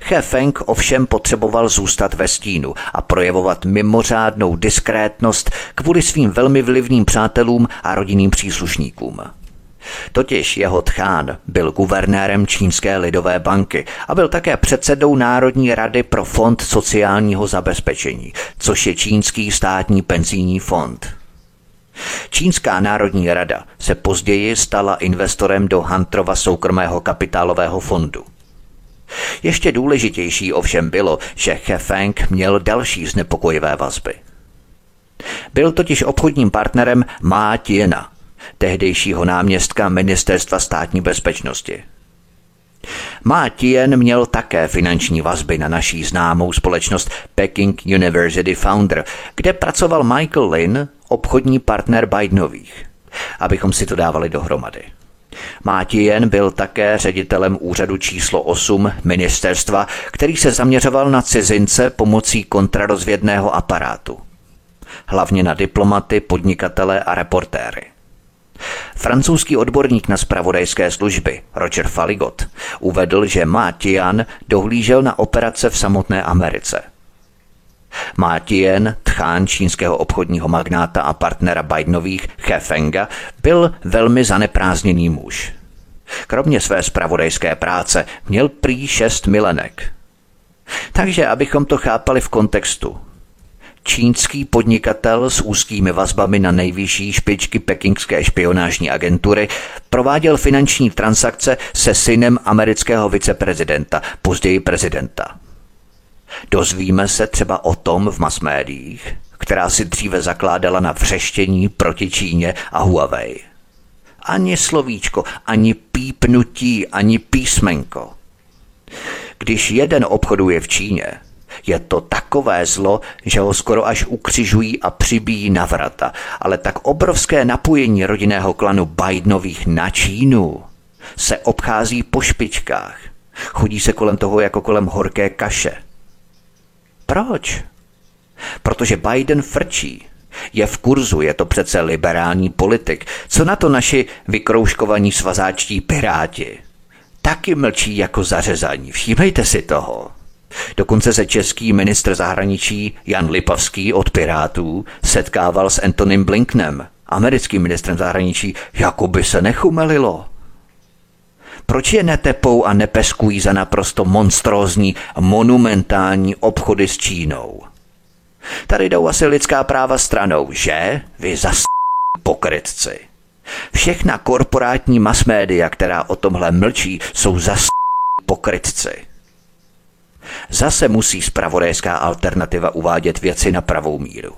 He Feng ovšem potřeboval zůstat ve stínu a projevovat mimořádnou diskrétnost kvůli svým velmi vlivným přátelům a rodinným příslušníkům. Totiž jeho tchán byl guvernérem Čínské lidové banky a byl také předsedou Národní rady pro fond sociálního zabezpečení, což je čínský státní penzijní fond. Čínská národní rada se později stala investorem do Hunterova soukromého kapitálového fondu. Ještě důležitější ovšem bylo, že He Feng měl další znepokojivé vazby. Byl totiž obchodním partnerem Ma Tiena, tehdejšího náměstka Ministerstva státní bezpečnosti. Ma Tien měl také finanční vazby na naší známou společnost Peking University Founder, kde pracoval Michael Lin, obchodní partner Bidenových. Abychom si to dávali dohromady. Mátien byl také ředitelem úřadu číslo 8 ministerstva, který se zaměřoval na cizince pomocí kontrarozvědného aparátu. Hlavně na diplomaty, podnikatele a reportéry. Francouzský odborník na spravodajské služby Roger Faligot uvedl, že Ma Tian dohlížel na operace v samotné Americe. Ma Tien, tchán čínského obchodního magnáta a partnera Bidenových Fenga, byl velmi zaneprázdněný muž. Kromě své spravodajské práce měl prý šest milenek. Takže abychom to chápali v kontextu, čínský podnikatel s úzkými vazbami na nejvyšší špičky pekingské špionážní agentury prováděl finanční transakce se synem amerického viceprezidenta, později prezidenta. Dozvíme se třeba o tom v masmédiích, která si dříve zakládala na vřeštění proti Číně a Huawei. Ani slovíčko, ani pípnutí, ani písmenko. Když jeden obchoduje v Číně, je to takové zlo, že ho skoro až ukřižují a přibíjí na vrata. Ale tak obrovské napojení rodinného klanu Bidenových na Čínu se obchází po špičkách. Chodí se kolem toho jako kolem horké kaše. Proč? Protože Biden frčí. Je v kurzu, je to přece liberální politik. Co na to naši vykrouškovaní svazáčtí piráti? Taky mlčí jako zařezaní, všímejte si toho. Dokonce se český ministr zahraničí Jan Lipavský od Pirátů setkával s Antonym Blinknem, americkým ministrem zahraničí, jako by se nechumelilo. Proč je netepou a nepeskují za naprosto monstrózní, monumentální obchody s Čínou? Tady jdou asi lidská práva stranou, že? Vy zas pokrytci. Všechna korporátní masmédia, která o tomhle mlčí, jsou zas pokrytci. Zase musí spravodajská alternativa uvádět věci na pravou míru.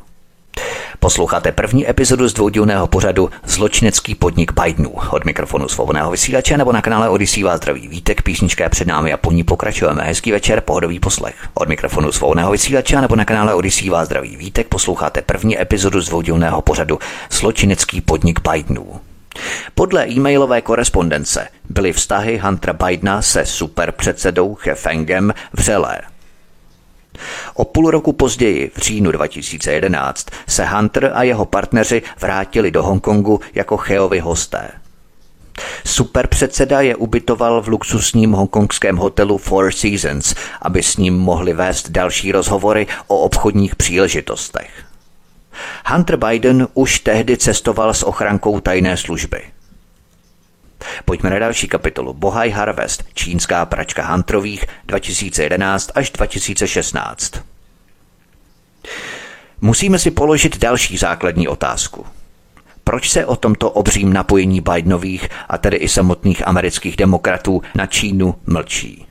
Posloucháte první epizodu z dvoudílného pořadu Zločinecký podnik Bidenů. Od mikrofonu svobodného vysílače nebo na kanále Odisí vás zdraví Vítek, písnička je před námi a po ní pokračujeme. Hezký večer, pohodový poslech. Od mikrofonu svobodného vysílače nebo na kanále Odisí vás zdraví Vítek, posloucháte první epizodu z dvoudílného pořadu Zločinecký podnik Bidenů. Podle e-mailové korespondence byly vztahy Huntera Bidena se superpředsedou Hefengem vřelé. O půl roku později, v říjnu 2011, se Hunter a jeho partneři vrátili do Hongkongu jako Cheovi hosté. Superpředseda je ubytoval v luxusním hongkongském hotelu Four Seasons, aby s ním mohli vést další rozhovory o obchodních příležitostech. Hunter Biden už tehdy cestoval s ochrankou tajné služby. Pojďme na další kapitolu. Bohaj Harvest, čínská pračka Hunterových 2011 až 2016. Musíme si položit další základní otázku. Proč se o tomto obřím napojení Bidenových a tedy i samotných amerických demokratů na Čínu mlčí?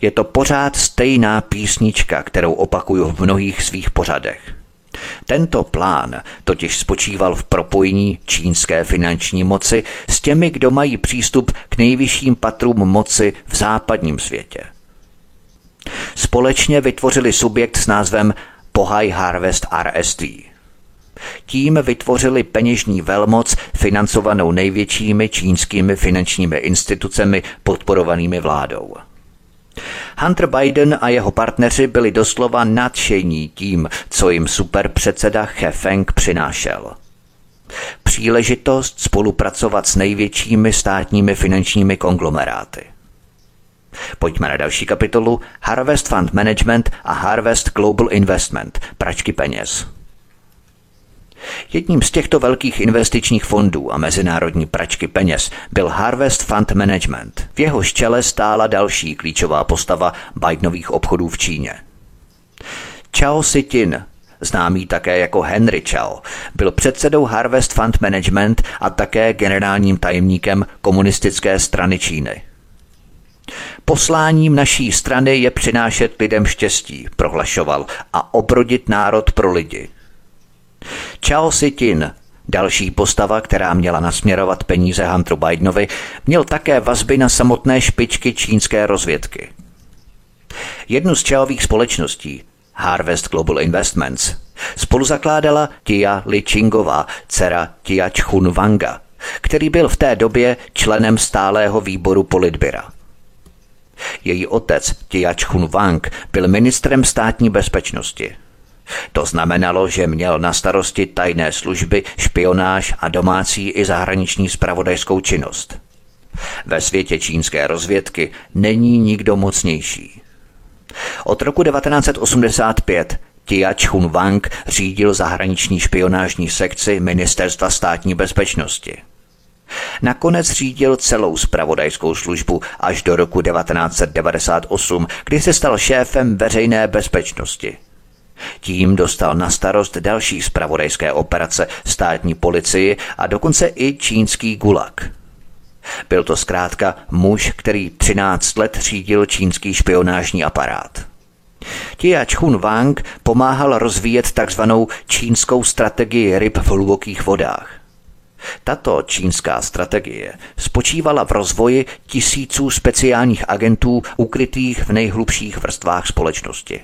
Je to pořád stejná písnička, kterou opakuju v mnohých svých pořadech. Tento plán totiž spočíval v propojení čínské finanční moci s těmi, kdo mají přístup k nejvyšším patrům moci v západním světě. Společně vytvořili subjekt s názvem Pohaj Harvest RST. Tím vytvořili peněžní velmoc financovanou největšími čínskými finančními institucemi podporovanými vládou. Hunter Biden a jeho partneři byli doslova nadšení tím, co jim superpředseda He Feng přinášel. Příležitost spolupracovat s největšími státními finančními konglomeráty. Pojďme na další kapitolu Harvest Fund Management a Harvest Global Investment, pračky peněz. Jedním z těchto velkých investičních fondů a mezinárodní pračky peněz byl Harvest Fund Management. V jeho čele stála další klíčová postava Bidenových obchodů v Číně. Chao Si-tin, známý také jako Henry Chao, byl předsedou Harvest Fund Management a také generálním tajemníkem komunistické strany Číny. Posláním naší strany je přinášet lidem štěstí, prohlašoval, a obrodit národ pro lidi. Chao Si-tin, další postava, která měla nasměrovat peníze Hunteru Bidenovi, měl také vazby na samotné špičky čínské rozvědky. Jednu z čelových společností, Harvest Global Investments, spoluzakládala Tia Li Chingová, dcera Tia Chun Wanga, který byl v té době členem stálého výboru politbyra. Její otec Tia Chun Wang byl ministrem státní bezpečnosti. To znamenalo, že měl na starosti tajné služby, špionáž a domácí i zahraniční spravodajskou činnost. Ve světě čínské rozvědky není nikdo mocnější. Od roku 1985 Tia Chun Wang řídil zahraniční špionážní sekci Ministerstva státní bezpečnosti. Nakonec řídil celou spravodajskou službu až do roku 1998, kdy se stal šéfem veřejné bezpečnosti. Tím dostal na starost další spravodajské operace státní policii a dokonce i čínský gulag. Byl to zkrátka muž, který 13 let řídil čínský špionážní aparát. Tia Chun Wang pomáhal rozvíjet takzvanou čínskou strategii ryb v hlubokých vodách. Tato čínská strategie spočívala v rozvoji tisíců speciálních agentů ukrytých v nejhlubších vrstvách společnosti.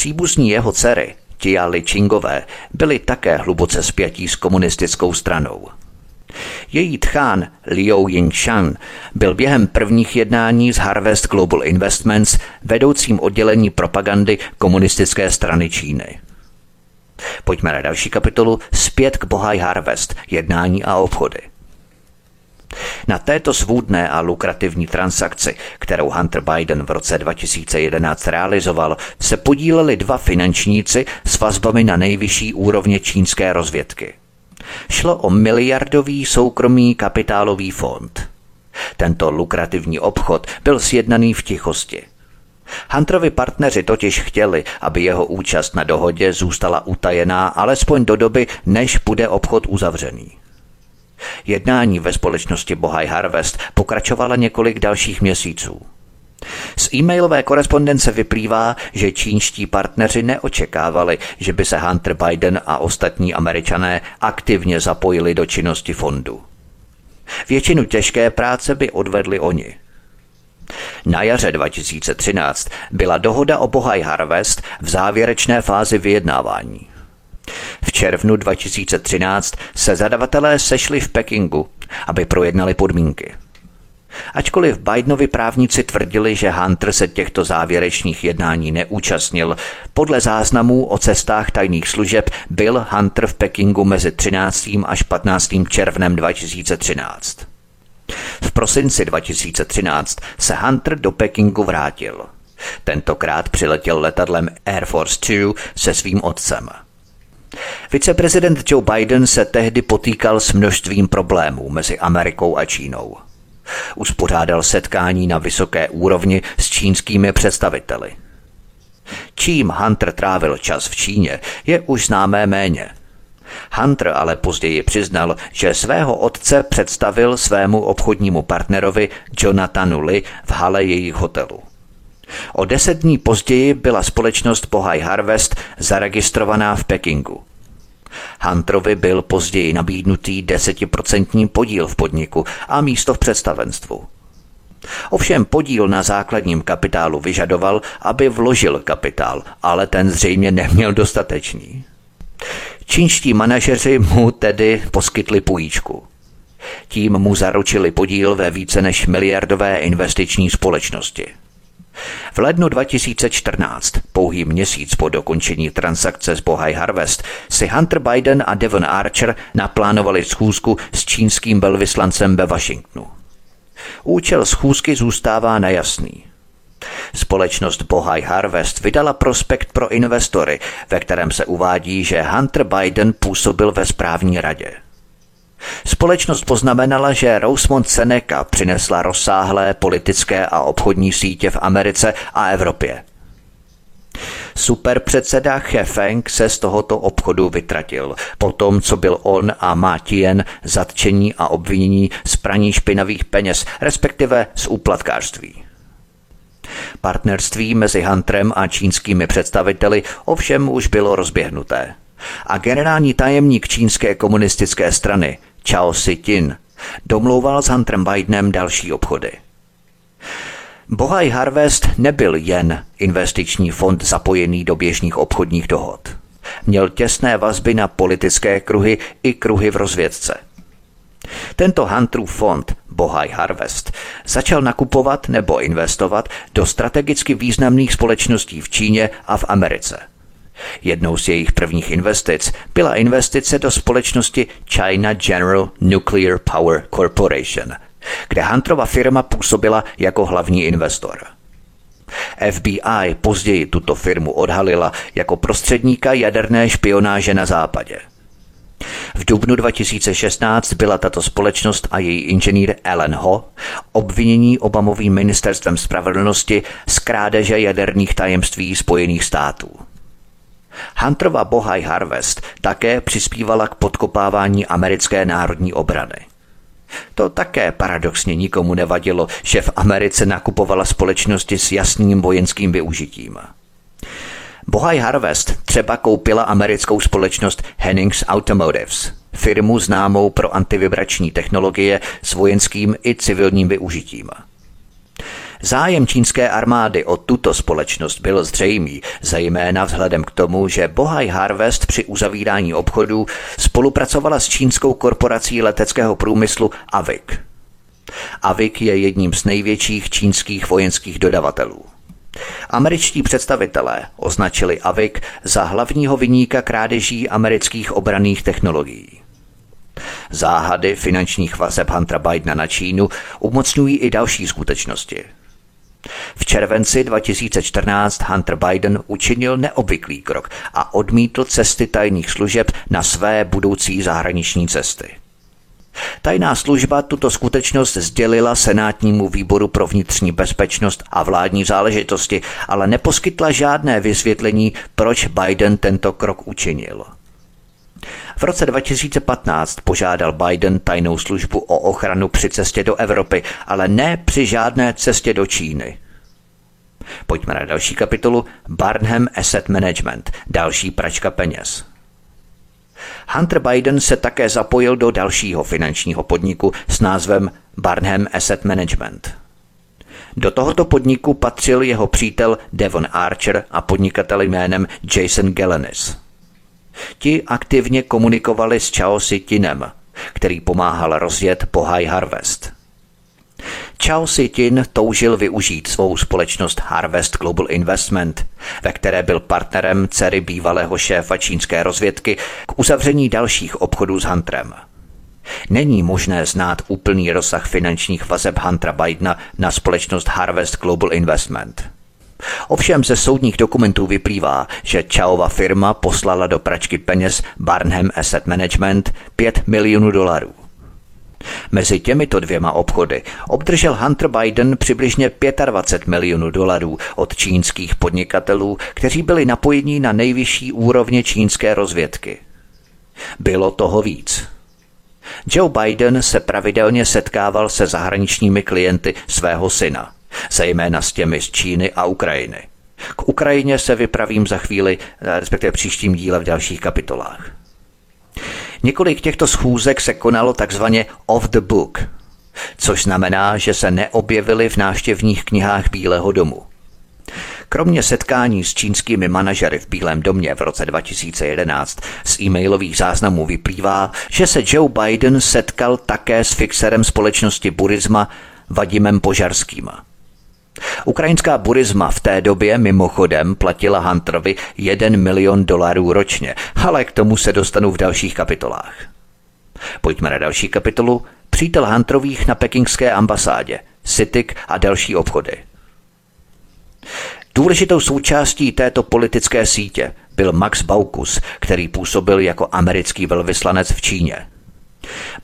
Příbuzní jeho dcery, Tia Li Chingové, byli také hluboce spjatí s komunistickou stranou. Její tchán Liu Yingshan byl během prvních jednání z Harvest Global Investments vedoucím oddělení propagandy komunistické strany Číny. Pojďme na další kapitolu Zpět k Bohaj Harvest, jednání a obchody. Na této svůdné a lukrativní transakci, kterou Hunter Biden v roce 2011 realizoval, se podíleli dva finančníci s vazbami na nejvyšší úrovně čínské rozvědky. Šlo o miliardový soukromý kapitálový fond. Tento lukrativní obchod byl sjednaný v tichosti. Hunterovi partneři totiž chtěli, aby jeho účast na dohodě zůstala utajená alespoň do doby, než bude obchod uzavřený. Jednání ve společnosti Bohaj Harvest pokračovala několik dalších měsíců. Z e-mailové korespondence vyplývá, že čínští partneři neočekávali, že by se Hunter Biden a ostatní američané aktivně zapojili do činnosti fondu. Většinu těžké práce by odvedli oni. Na jaře 2013 byla dohoda o Bohaj Harvest v závěrečné fázi vyjednávání. Červnu 2013 se zadavatelé sešli v Pekingu, aby projednali podmínky. Ačkoliv Bidenovi právníci tvrdili, že Hunter se těchto závěrečných jednání neúčastnil, podle záznamů o cestách tajných služeb byl Hunter v Pekingu mezi 13. až 15. červnem 2013. V prosinci 2013 se Hunter do Pekingu vrátil. Tentokrát přiletěl letadlem Air Force 2 se svým otcem. Viceprezident Joe Biden se tehdy potýkal s množstvím problémů mezi Amerikou a Čínou. Uspořádal setkání na vysoké úrovni s čínskými představiteli. Čím Hunter trávil čas v Číně, je už známé méně. Hunter ale později přiznal, že svého otce představil svému obchodnímu partnerovi Jonathanu Lee v hale jejich hotelu. O deset dní později byla společnost Pohaj Harvest zaregistrovaná v Pekingu. Hunterovi byl později nabídnutý desetiprocentní podíl v podniku a místo v představenstvu. Ovšem podíl na základním kapitálu vyžadoval, aby vložil kapitál, ale ten zřejmě neměl dostatečný. Čínští manažeři mu tedy poskytli půjčku. Tím mu zaručili podíl ve více než miliardové investiční společnosti. V lednu 2014, pouhý měsíc po dokončení transakce s Bohaj Harvest, si Hunter Biden a Devon Archer naplánovali schůzku s čínským velvyslancem ve Washingtonu. Účel schůzky zůstává nejasný. Společnost Bohaj Harvest vydala prospekt pro investory, ve kterém se uvádí, že Hunter Biden působil ve správní radě. Společnost poznamenala, že Rosemont Seneca přinesla rozsáhlé politické a obchodní sítě v Americe a Evropě. Superpředseda He Feng se z tohoto obchodu vytratil, po tom, co byl on a Ma Tien zatčení a obvinění z praní špinavých peněz, respektive z úplatkářství. Partnerství mezi Hunterem a čínskými představiteli ovšem už bylo rozběhnuté. A generální tajemník čínské komunistické strany Chao Si-tin domlouval s Hunterem Bidenem další obchody. Bohaj Harvest nebyl jen investiční fond zapojený do běžných obchodních dohod. Měl těsné vazby na politické kruhy i kruhy v rozvědce. Tento Hunterův fond Bohaj Harvest začal nakupovat nebo investovat do strategicky významných společností v Číně a v Americe – Jednou z jejich prvních investic byla investice do společnosti China General Nuclear Power Corporation, kde Hunterova firma působila jako hlavní investor. FBI později tuto firmu odhalila jako prostředníka jaderné špionáže na západě. V dubnu 2016 byla tato společnost a její inženýr Ellen Ho obvinění Obamovým ministerstvem spravedlnosti z krádeže jaderných tajemství Spojených států. Hunterova Bohaj Harvest také přispívala k podkopávání americké národní obrany. To také paradoxně nikomu nevadilo, že v Americe nakupovala společnosti s jasným vojenským využitím. Bohaj Harvest třeba koupila americkou společnost Hennings Automotives, firmu známou pro antivibrační technologie s vojenským i civilním využitím. Zájem čínské armády o tuto společnost byl zřejmý, zejména vzhledem k tomu, že Bohaj Harvest při uzavírání obchodů spolupracovala s čínskou korporací leteckého průmyslu AVIC. AVIC je jedním z největších čínských vojenských dodavatelů. Američtí představitelé označili AVIC za hlavního vyníka krádeží amerických obraných technologií. Záhady finančních vazeb Huntera Bidena na Čínu umocňují i další skutečnosti – v červenci 2014 Hunter Biden učinil neobvyklý krok a odmítl cesty tajných služeb na své budoucí zahraniční cesty. Tajná služba tuto skutečnost sdělila Senátnímu výboru pro vnitřní bezpečnost a vládní záležitosti, ale neposkytla žádné vysvětlení, proč Biden tento krok učinil. V roce 2015 požádal Biden tajnou službu o ochranu při cestě do Evropy, ale ne při žádné cestě do Číny. Pojďme na další kapitolu Barnham Asset Management, další pračka peněz. Hunter Biden se také zapojil do dalšího finančního podniku s názvem Barnham Asset Management. Do tohoto podniku patřil jeho přítel Devon Archer a podnikatel jménem Jason Gelenis. Ti aktivně komunikovali s Chao Sitinem, který pomáhal rozjet Pohaj Harvest – Chao Si-tin toužil využít svou společnost Harvest Global Investment, ve které byl partnerem dcery bývalého šéfa čínské rozvědky k uzavření dalších obchodů s Hunterem. Není možné znát úplný rozsah finančních vazeb Huntera Bidena na společnost Harvest Global Investment. Ovšem ze soudních dokumentů vyplývá, že Chaova firma poslala do pračky peněz Barnham Asset Management 5 milionů dolarů. Mezi těmito dvěma obchody obdržel Hunter Biden přibližně 25 milionů dolarů od čínských podnikatelů, kteří byli napojení na nejvyšší úrovně čínské rozvědky. Bylo toho víc. Joe Biden se pravidelně setkával se zahraničními klienty svého syna, zejména s těmi z Číny a Ukrajiny. K Ukrajině se vypravím za chvíli, respektive příštím díle v dalších kapitolách. Několik těchto schůzek se konalo takzvaně off the book, což znamená, že se neobjevily v návštěvních knihách Bílého domu. Kromě setkání s čínskými manažery v Bílém domě v roce 2011 z e-mailových záznamů vyplývá, že se Joe Biden setkal také s fixerem společnosti Burisma Vadimem Požarským. Ukrajinská burisma v té době mimochodem platila Hunterovi 1 milion dolarů ročně, ale k tomu se dostanu v dalších kapitolách. Pojďme na další kapitolu. Přítel Hunterových na pekingské ambasádě, Sitik a další obchody. Důležitou součástí této politické sítě byl Max Baukus, který působil jako americký velvyslanec v Číně.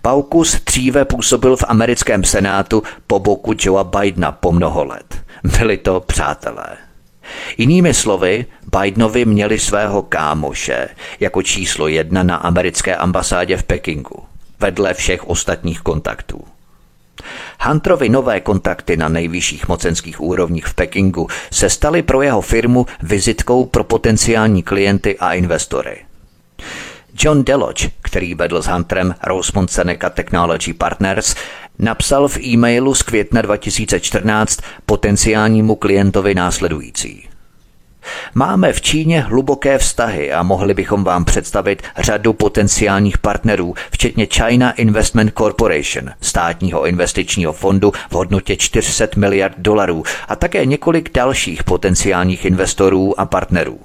Baukus dříve působil v americkém senátu po boku Joea Bidena po mnoho let. Byli to přátelé. Jinými slovy, Bidenovi měli svého kámoše jako číslo jedna na americké ambasádě v Pekingu, vedle všech ostatních kontaktů. Hunterovi nové kontakty na nejvyšších mocenských úrovních v Pekingu se staly pro jeho firmu vizitkou pro potenciální klienty a investory. John Deloach, který vedl s Hunterem Rosemont Seneca Technology Partners, napsal v e-mailu z května 2014 potenciálnímu klientovi následující. Máme v Číně hluboké vztahy a mohli bychom vám představit řadu potenciálních partnerů, včetně China Investment Corporation, státního investičního fondu v hodnotě 400 miliard dolarů a také několik dalších potenciálních investorů a partnerů.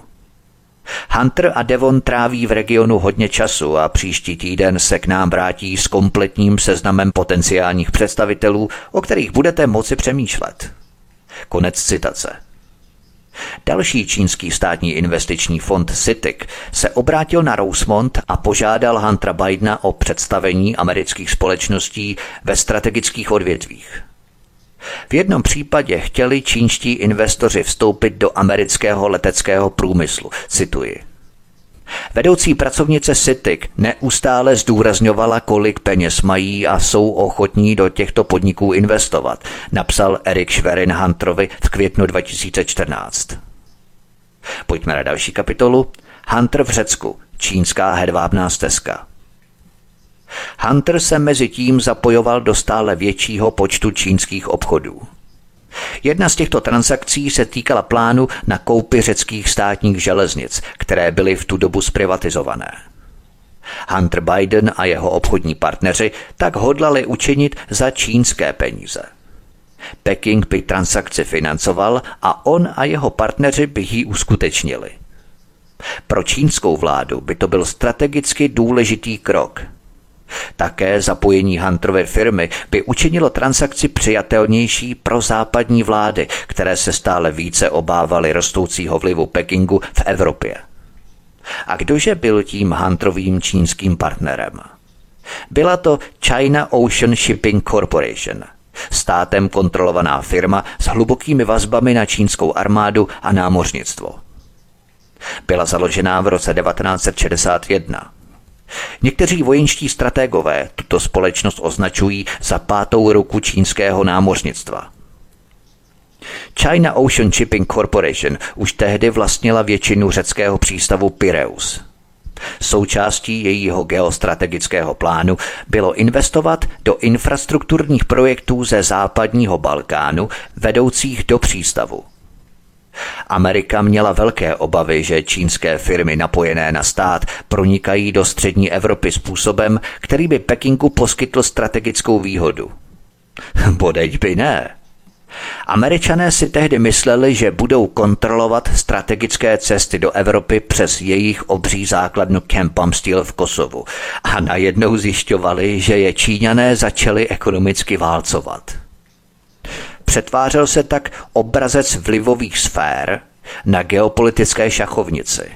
Hunter a Devon tráví v regionu hodně času a příští týden se k nám vrátí s kompletním seznamem potenciálních představitelů, o kterých budete moci přemýšlet. Konec citace. Další čínský státní investiční fond CITIC se obrátil na Rosemont a požádal Huntera Bidena o představení amerických společností ve strategických odvětvích. V jednom případě chtěli čínští investoři vstoupit do amerického leteckého průmyslu. Cituji. Vedoucí pracovnice Citic neustále zdůrazňovala, kolik peněz mají a jsou ochotní do těchto podniků investovat, napsal Erik Schwerin Hunterovi v květnu 2014. Pojďme na další kapitolu. Hunter v Řecku. Čínská hedvábná stezka. Hunter se mezi tím zapojoval do stále většího počtu čínských obchodů. Jedna z těchto transakcí se týkala plánu na koupy řeckých státních železnic, které byly v tu dobu zprivatizované. Hunter Biden a jeho obchodní partneři tak hodlali učinit za čínské peníze. Peking by transakci financoval a on a jeho partneři by ji uskutečnili. Pro čínskou vládu by to byl strategicky důležitý krok – také zapojení Hunterovy firmy by učinilo transakci přijatelnější pro západní vlády, které se stále více obávaly rostoucího vlivu Pekingu v Evropě. A kdože byl tím Hunterovým čínským partnerem? Byla to China Ocean Shipping Corporation, státem kontrolovaná firma s hlubokými vazbami na čínskou armádu a námořnictvo. Byla založená v roce 1961. Někteří vojenští strategové tuto společnost označují za pátou ruku čínského námořnictva. China Ocean Shipping Corporation už tehdy vlastnila většinu řeckého přístavu Pireus. Součástí jejího geostrategického plánu bylo investovat do infrastrukturních projektů ze západního Balkánu vedoucích do přístavu. Amerika měla velké obavy, že čínské firmy napojené na stát pronikají do střední Evropy způsobem, který by Pekingu poskytl strategickou výhodu. <laughs> Bodeď by ne. Američané si tehdy mysleli, že budou kontrolovat strategické cesty do Evropy přes jejich obří základnu Camp Amstil v Kosovu a najednou zjišťovali, že je Číňané začali ekonomicky válcovat. Přetvářel se tak obrazec vlivových sfér na geopolitické šachovnici.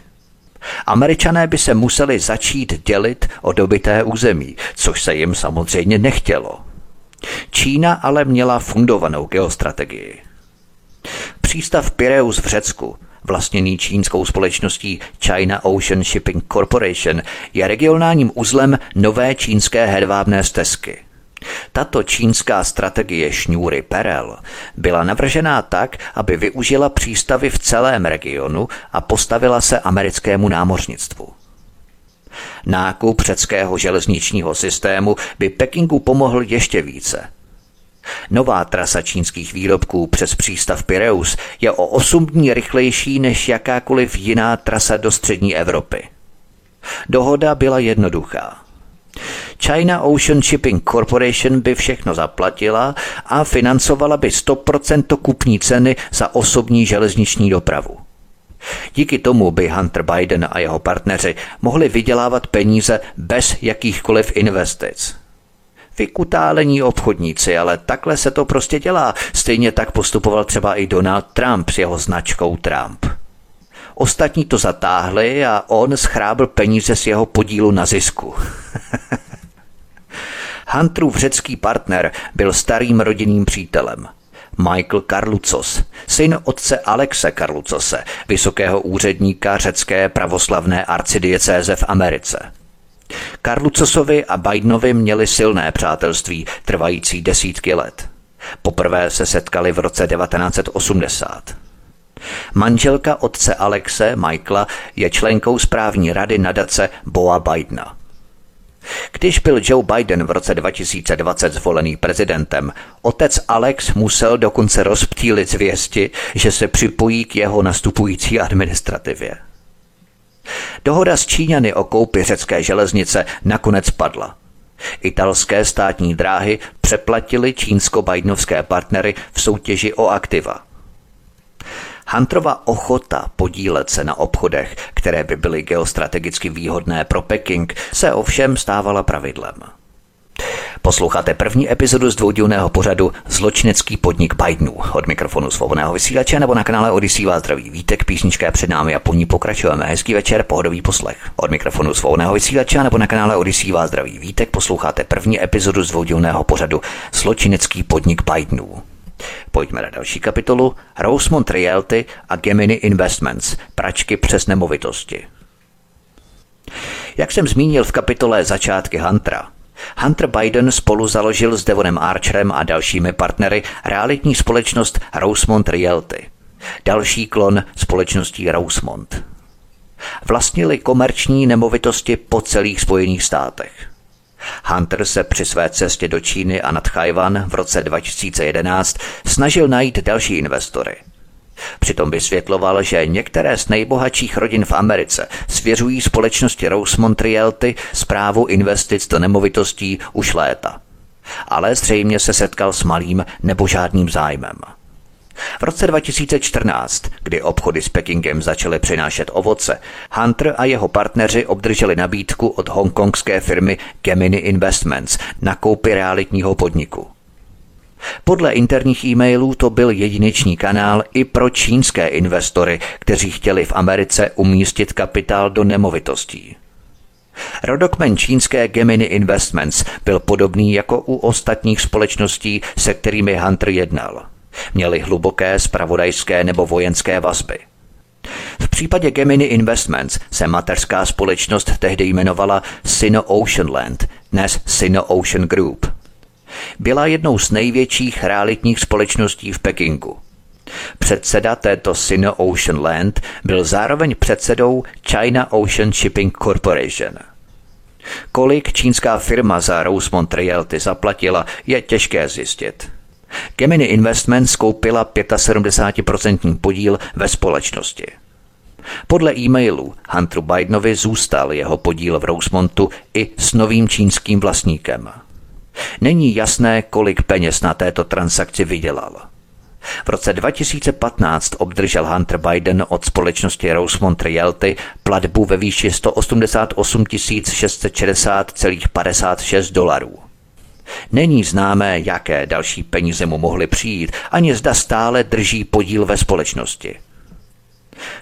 Američané by se museli začít dělit o dobité území, což se jim samozřejmě nechtělo. Čína ale měla fundovanou geostrategii. Přístav Pireus v Řecku, vlastněný čínskou společností China Ocean Shipping Corporation, je regionálním uzlem nové čínské hedvábné stezky. Tato čínská strategie šňůry Perel byla navržená tak, aby využila přístavy v celém regionu a postavila se americkému námořnictvu. Nákup řeckého železničního systému by Pekingu pomohl ještě více. Nová trasa čínských výrobků přes přístav Pireus je o 8 dní rychlejší než jakákoliv jiná trasa do střední Evropy. Dohoda byla jednoduchá. China Ocean Shipping Corporation by všechno zaplatila a financovala by 100% kupní ceny za osobní železniční dopravu. Díky tomu by Hunter Biden a jeho partneři mohli vydělávat peníze bez jakýchkoliv investic. Vykutálení obchodníci, ale takhle se to prostě dělá. Stejně tak postupoval třeba i Donald Trump s jeho značkou Trump. Ostatní to zatáhli a on schrábl peníze z jeho podílu na zisku. <laughs> Hunterův řecký partner byl starým rodinným přítelem. Michael Karlucos, syn otce Alexe Karlucose, vysokého úředníka řecké pravoslavné arcidiecéze v Americe. Karlucosovi a Bidenovi měli silné přátelství, trvající desítky let. Poprvé se setkali v roce 1980. Manželka otce Alexe, Michaela, je členkou správní rady nadace Boa Bidena. Když byl Joe Biden v roce 2020 zvolený prezidentem, otec Alex musel dokonce rozptýlit zvěsti, že se připojí k jeho nastupující administrativě. Dohoda s Číňany o koupi řecké železnice nakonec padla. Italské státní dráhy přeplatili čínsko-bajnovské partnery v soutěži o aktiva – Hunterova ochota podílet se na obchodech, které by byly geostrategicky výhodné pro Peking, se ovšem stávala pravidlem. Posloucháte první epizodu z dvoudílného pořadu Zločinecký podnik Bidenů. Od mikrofonu svobodného vysílače nebo na kanále Odisí vás zdraví vítek, písnička je před námi a po ní pokračujeme. Hezký večer, pohodový poslech. Od mikrofonu svobodného vysílače nebo na kanále Odisí vás zdraví vítek, posloucháte první epizodu z dvoudílného pořadu Zločinecký podnik Bidenů. Pojďme na další kapitolu. Rosemont Realty a Gemini Investments. Pračky přes nemovitosti. Jak jsem zmínil v kapitole Začátky Huntera, Hunter Biden spolu založil s Devonem Archerem a dalšími partnery realitní společnost Rosemont Realty. Další klon společností Rosemont. Vlastnili komerční nemovitosti po celých Spojených státech. Hunter se při své cestě do Číny a nad Chajvan v roce 2011 snažil najít další investory. Přitom vysvětloval, že některé z nejbohatších rodin v Americe svěřují společnosti Rosemont Realty zprávu investic do nemovitostí už léta. Ale zřejmě se setkal s malým nebo žádným zájmem. V roce 2014, kdy obchody s Pekingem začaly přinášet ovoce, Hunter a jeho partneři obdrželi nabídku od hongkongské firmy Gemini Investments na koupi realitního podniku. Podle interních e-mailů to byl jedinečný kanál i pro čínské investory, kteří chtěli v Americe umístit kapitál do nemovitostí. Rodokmen čínské Gemini Investments byl podobný jako u ostatních společností, se kterými Hunter jednal. Měli hluboké spravodajské nebo vojenské vazby. V případě Gemini Investments se mateřská společnost tehdy jmenovala Sino Ocean Land, dnes Sino Ocean Group. Byla jednou z největších realitních společností v Pekingu. Předseda této Sino Ocean Land byl zároveň předsedou China Ocean Shipping Corporation. Kolik čínská firma za Rosemont Realty zaplatila, je těžké zjistit. Gemini Investments koupila 75% podíl ve společnosti. Podle e-mailu Hunteru Bidenovi zůstal jeho podíl v Rosemontu i s novým čínským vlastníkem. Není jasné, kolik peněz na této transakci vydělal. V roce 2015 obdržel Hunter Biden od společnosti Rosemont Realty platbu ve výši 188 660,56 dolarů. Není známé, jaké další peníze mu mohly přijít, ani zda stále drží podíl ve společnosti.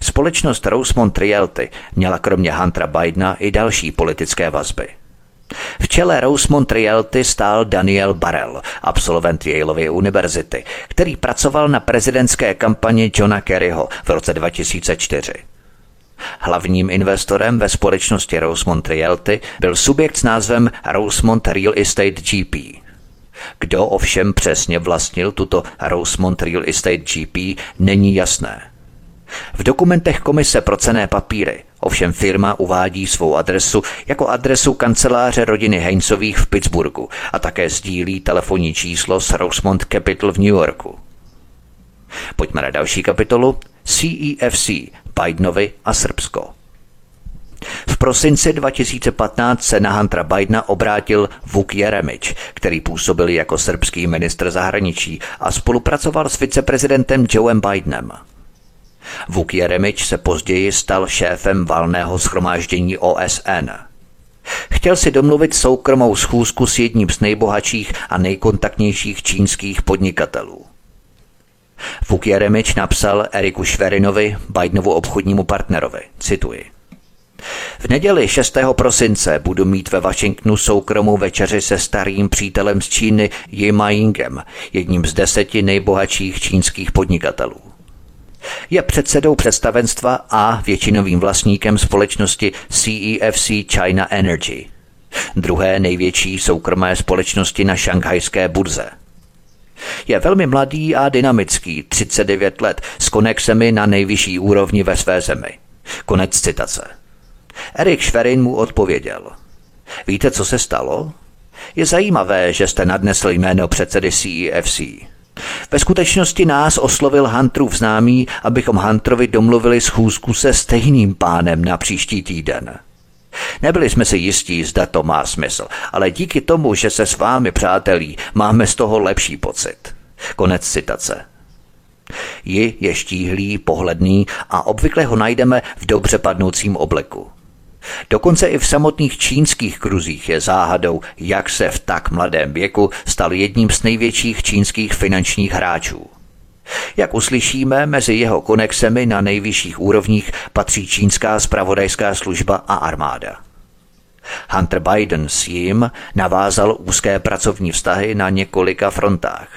Společnost Rosemont Realty měla kromě Huntera Bidena i další politické vazby. V čele Rosemont Realty stál Daniel Barrell, absolvent Yaleovy univerzity, který pracoval na prezidentské kampani Johna Kerryho v roce 2004. Hlavním investorem ve společnosti Rosemont Realty byl subjekt s názvem Rosemont Real Estate GP. Kdo ovšem přesně vlastnil tuto Rosemont Real Estate GP, není jasné. V dokumentech Komise pro cené papíry ovšem firma uvádí svou adresu jako adresu kanceláře rodiny Heinzových v Pittsburghu a také sdílí telefonní číslo s Rosemont Capital v New Yorku. Pojďme na další kapitolu CEFC, Bidenovi a Srbsko. V prosinci 2015 se na Huntera Bidena obrátil Vuk Jeremič, který působil jako srbský ministr zahraničí a spolupracoval s viceprezidentem Joeem Bidenem. Vuk Jeremič se později stal šéfem valného schromáždění OSN. Chtěl si domluvit soukromou schůzku s jedním z nejbohatších a nejkontaktnějších čínských podnikatelů. Vuk Jeremič napsal Eriku Šverinovi, Bidenovu obchodnímu partnerovi, cituji. V neděli 6. prosince budu mít ve Washingtonu soukromou večeři se starým přítelem z Číny Yima Yingem, jedním z deseti nejbohatších čínských podnikatelů. Je předsedou představenstva a většinovým vlastníkem společnosti CEFC China Energy, druhé největší soukromé společnosti na šanghajské burze – je velmi mladý a dynamický, 39 let, s konexemi na nejvyšší úrovni ve své zemi. Konec citace. Erik Šverin mu odpověděl. Víte, co se stalo? Je zajímavé, že jste nadnesl jméno předsedy CEFC. Ve skutečnosti nás oslovil Hunterův známý, abychom Hunterovi domluvili schůzku se stejným pánem na příští týden. Nebyli jsme si jistí, zda to má smysl, ale díky tomu, že se s vámi přátelí, máme z toho lepší pocit. Konec citace. Ji je štíhlý, pohledný a obvykle ho najdeme v dobře padnoucím obleku. Dokonce i v samotných čínských kruzích je záhadou, jak se v tak mladém věku stal jedním z největších čínských finančních hráčů. Jak uslyšíme, mezi jeho konexemi na nejvyšších úrovních patří čínská spravodajská služba a armáda. Hunter Biden s jím navázal úzké pracovní vztahy na několika frontách.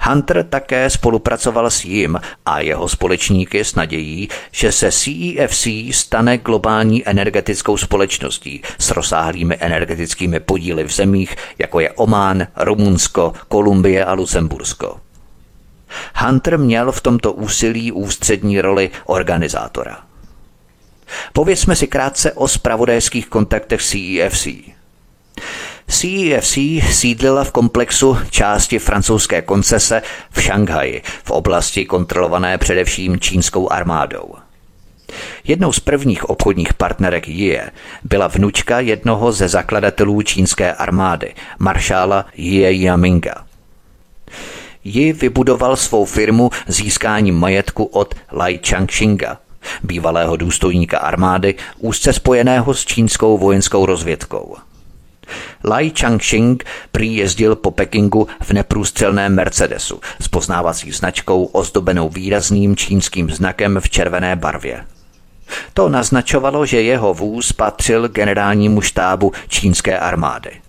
Hunter také spolupracoval s jím a jeho společníky s nadějí, že se CEFC stane globální energetickou společností s rozsáhlými energetickými podíly v zemích, jako je Omán, Rumunsko, Kolumbie a Lucembursko. Hunter měl v tomto úsilí ústřední roli organizátora. Povězme si krátce o spravodajských kontaktech CEFC. CEFC sídlila v komplexu části francouzské koncese v Šanghaji, v oblasti kontrolované především čínskou armádou. Jednou z prvních obchodních partnerek Jie byla vnučka jednoho ze zakladatelů čínské armády, maršála Jie Yaminga ji vybudoval svou firmu získáním majetku od Lai Changxinga, bývalého důstojníka armády, úzce spojeného s čínskou vojenskou rozvědkou. Lai Changxing prý jezdil po Pekingu v neprůstřelném Mercedesu s poznávací značkou ozdobenou výrazným čínským znakem v červené barvě. To naznačovalo, že jeho vůz patřil generálnímu štábu čínské armády.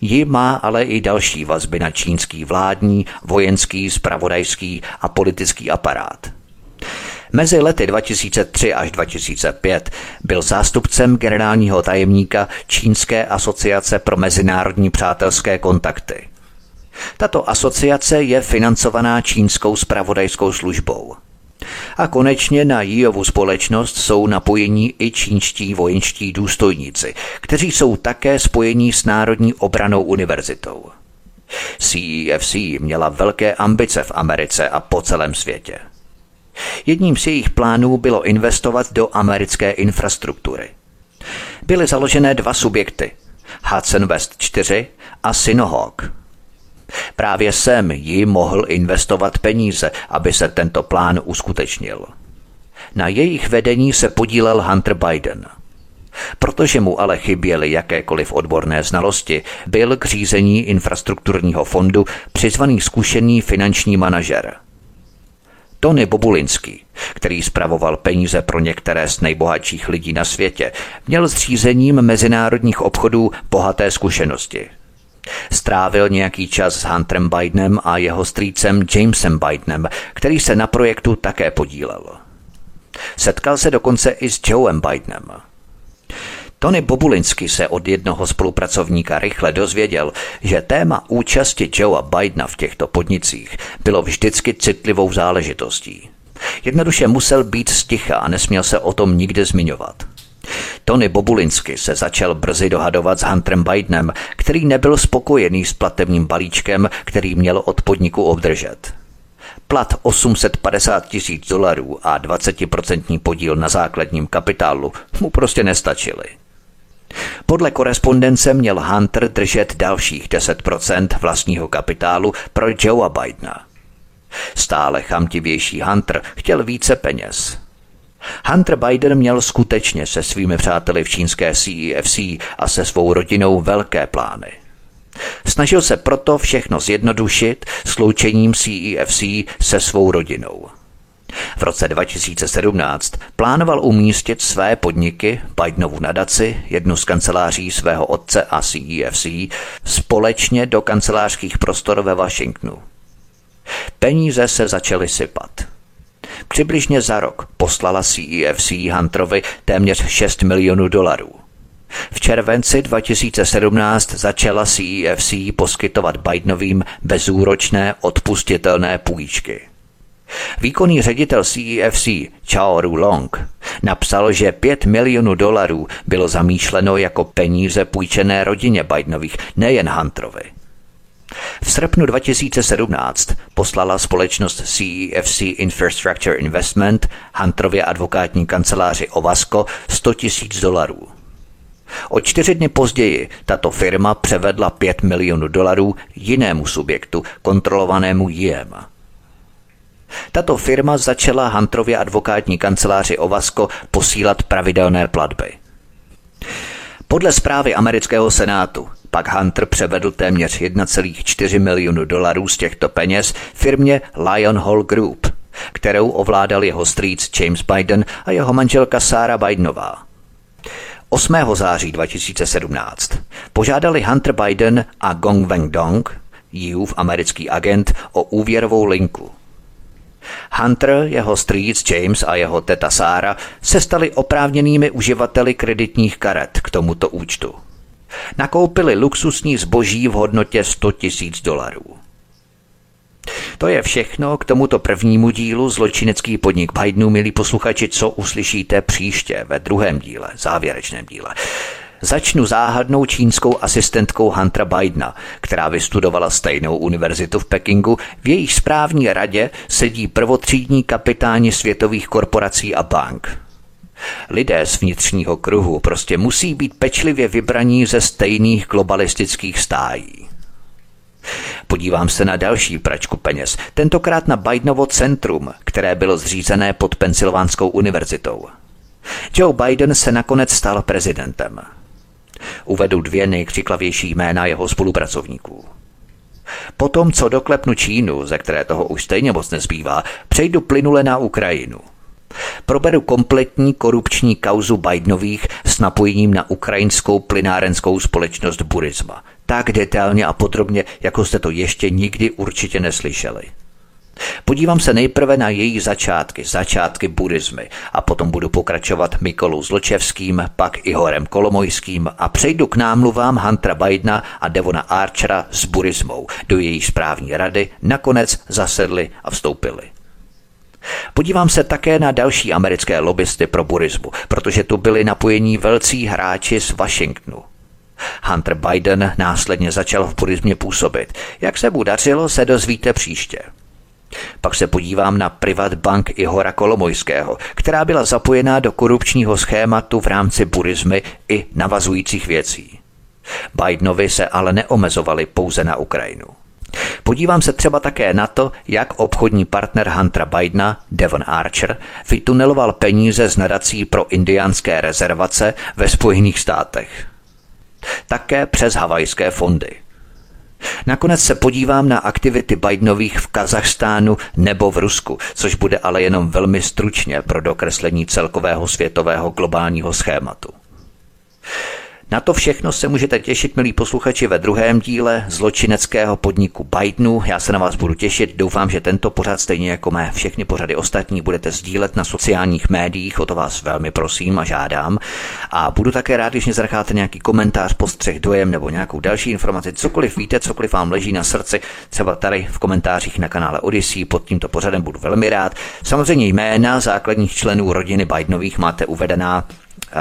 Ji má ale i další vazby na čínský vládní, vojenský, spravodajský a politický aparát. Mezi lety 2003 až 2005 byl zástupcem generálního tajemníka Čínské asociace pro mezinárodní přátelské kontakty. Tato asociace je financovaná čínskou spravodajskou službou. A konečně na Jíovu společnost jsou napojení i čínští vojenští důstojníci, kteří jsou také spojení s Národní obranou univerzitou. CEFC e měla velké ambice v Americe a po celém světě. Jedním z jejich plánů bylo investovat do americké infrastruktury. Byly založené dva subjekty, Hudson West 4 a Sinohawk. Právě sem ji mohl investovat peníze, aby se tento plán uskutečnil. Na jejich vedení se podílel Hunter Biden. Protože mu ale chyběly jakékoliv odborné znalosti, byl k řízení infrastrukturního fondu přizvaný zkušený finanční manažer – Tony Bobulinský, který spravoval peníze pro některé z nejbohatších lidí na světě, měl s řízením mezinárodních obchodů bohaté zkušenosti. Strávil nějaký čas s Hunterem Bidenem a jeho strýcem Jamesem Bidenem, který se na projektu také podílel. Setkal se dokonce i s Joeem Bidenem. Tony Bobulinsky se od jednoho spolupracovníka rychle dozvěděl, že téma účasti Joea Bidena v těchto podnicích bylo vždycky citlivou záležitostí. Jednoduše musel být sticha a nesměl se o tom nikde zmiňovat. Tony Bobulinsky se začal brzy dohadovat s Hunterem Bidenem, který nebyl spokojený s platebním balíčkem, který měl od podniku obdržet. Plat 850 tisíc dolarů a 20% podíl na základním kapitálu mu prostě nestačily. Podle korespondence měl Hunter držet dalších 10% vlastního kapitálu pro Joea Bidena. Stále chamtivější Hunter chtěl více peněz. Hunter Biden měl skutečně se svými přáteli v čínské CEFC a se svou rodinou velké plány. Snažil se proto všechno zjednodušit sloučením CEFC se svou rodinou. V roce 2017 plánoval umístit své podniky, Bidenovu nadaci, jednu z kanceláří svého otce a CEFC, společně do kancelářských prostor ve Washingtonu. Peníze se začaly sypat. Přibližně za rok poslala CEFC Hunterovi téměř 6 milionů dolarů. V červenci 2017 začala CEFC poskytovat Bidenovým bezúročné odpustitelné půjčky. Výkonný ředitel CEFC Chao Long napsal, že 5 milionů dolarů bylo zamýšleno jako peníze půjčené rodině Bidenových, nejen Hunterovi. V srpnu 2017 poslala společnost CEFC Infrastructure Investment Hunterově advokátní kanceláři Ovasco 100 tisíc dolarů. O čtyři dny později tato firma převedla 5 milionů dolarů jinému subjektu, kontrolovanému JIEM. Tato firma začala Hunterově advokátní kanceláři Ovasco posílat pravidelné platby. Podle zprávy amerického senátu pak Hunter převedl téměř 1,4 milionu dolarů z těchto peněz firmě Lion Hall Group, kterou ovládal jeho strýc James Biden a jeho manželka Sarah Bidenová. 8. září 2017 požádali Hunter Biden a Gong Weng Dong, Jiův americký agent, o úvěrovou linku – Hunter, jeho strýc James a jeho teta Sára se stali oprávněnými uživateli kreditních karet k tomuto účtu. Nakoupili luxusní zboží v hodnotě 100 tisíc dolarů. To je všechno k tomuto prvnímu dílu Zločinecký podnik Bidenu, milí posluchači, co uslyšíte příště ve druhém díle, závěrečném díle. Začnu záhadnou čínskou asistentkou Huntera Bidena, která vystudovala stejnou univerzitu v Pekingu. V jejich správní radě sedí prvotřídní kapitáni světových korporací a bank. Lidé z vnitřního kruhu prostě musí být pečlivě vybraní ze stejných globalistických stájí. Podívám se na další pračku peněz, tentokrát na Bidenovo centrum, které bylo zřízené pod Pensylvánskou univerzitou. Joe Biden se nakonec stal prezidentem. Uvedu dvě nejkřiklavější jména jeho spolupracovníků. Potom, co doklepnu Čínu, ze které toho už stejně moc nezbývá, přejdu plynule na Ukrajinu. Proberu kompletní korupční kauzu Bidenových s napojením na ukrajinskou plynárenskou společnost Burisma. Tak detailně a podrobně, jako jste to ještě nikdy určitě neslyšeli. Podívám se nejprve na její začátky, začátky buddhismy a potom budu pokračovat Mikolou Zločevským, pak Ihorem Kolomojským a přejdu k námluvám Huntera Bidena a Devona Archera s buddhismou. Do její správní rady nakonec zasedli a vstoupili. Podívám se také na další americké lobbysty pro buddhismu, protože tu byli napojení velcí hráči z Washingtonu. Hunter Biden následně začal v buddhismě působit. Jak se mu dařilo, se dozvíte příště. Pak se podívám na Privat Bank Ihora Kolomojského, která byla zapojená do korupčního schématu v rámci buddhismy i navazujících věcí. Bidenovi se ale neomezovali pouze na Ukrajinu. Podívám se třeba také na to, jak obchodní partner Huntera Bidena, Devon Archer, vytuneloval peníze z nadací pro indiánské rezervace ve Spojených státech. Také přes havajské fondy. Nakonec se podívám na aktivity Bidenových v Kazachstánu nebo v Rusku, což bude ale jenom velmi stručně pro dokreslení celkového světového globálního schématu. Na to všechno se můžete těšit, milí posluchači, ve druhém díle zločineckého podniku Bidenu. Já se na vás budu těšit. Doufám, že tento pořad, stejně jako mé všechny pořady ostatní, budete sdílet na sociálních médiích. O to vás velmi prosím a žádám. A budu také rád, když mě zanecháte nějaký komentář, postřeh, dojem nebo nějakou další informaci. Cokoliv víte, cokoliv vám leží na srdci, třeba tady v komentářích na kanále Odyssey pod tímto pořadem budu velmi rád. Samozřejmě jména základních členů rodiny Bidenových máte uvedená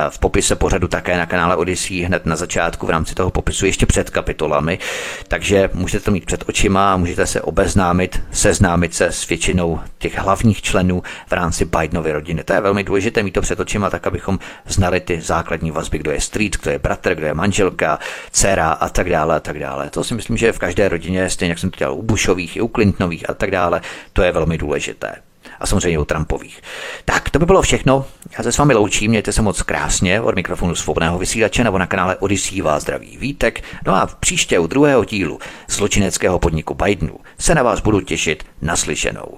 v popise pořadu také na kanále Odyssey hned na začátku v rámci toho popisu ještě před kapitolami, takže můžete to mít před očima a můžete se obeznámit, seznámit se s většinou těch hlavních členů v rámci Bidenovy rodiny. To je velmi důležité mít to před očima, tak abychom znali ty základní vazby, kdo je street, kdo je bratr, kdo je manželka, dcera a tak dále a tak dále. To si myslím, že v každé rodině, stejně jak jsem to dělal u Bushových, i u Clintonových a tak dále, to je velmi důležité a samozřejmě u Trumpových. Tak, to by bylo všechno. Já se s vámi loučím, mějte se moc krásně od mikrofonu svobodného vysílače nebo na kanále Odyssey vás zdraví Vítek. No a v příště u druhého dílu zločineckého podniku Bidenu se na vás budu těšit naslyšenou.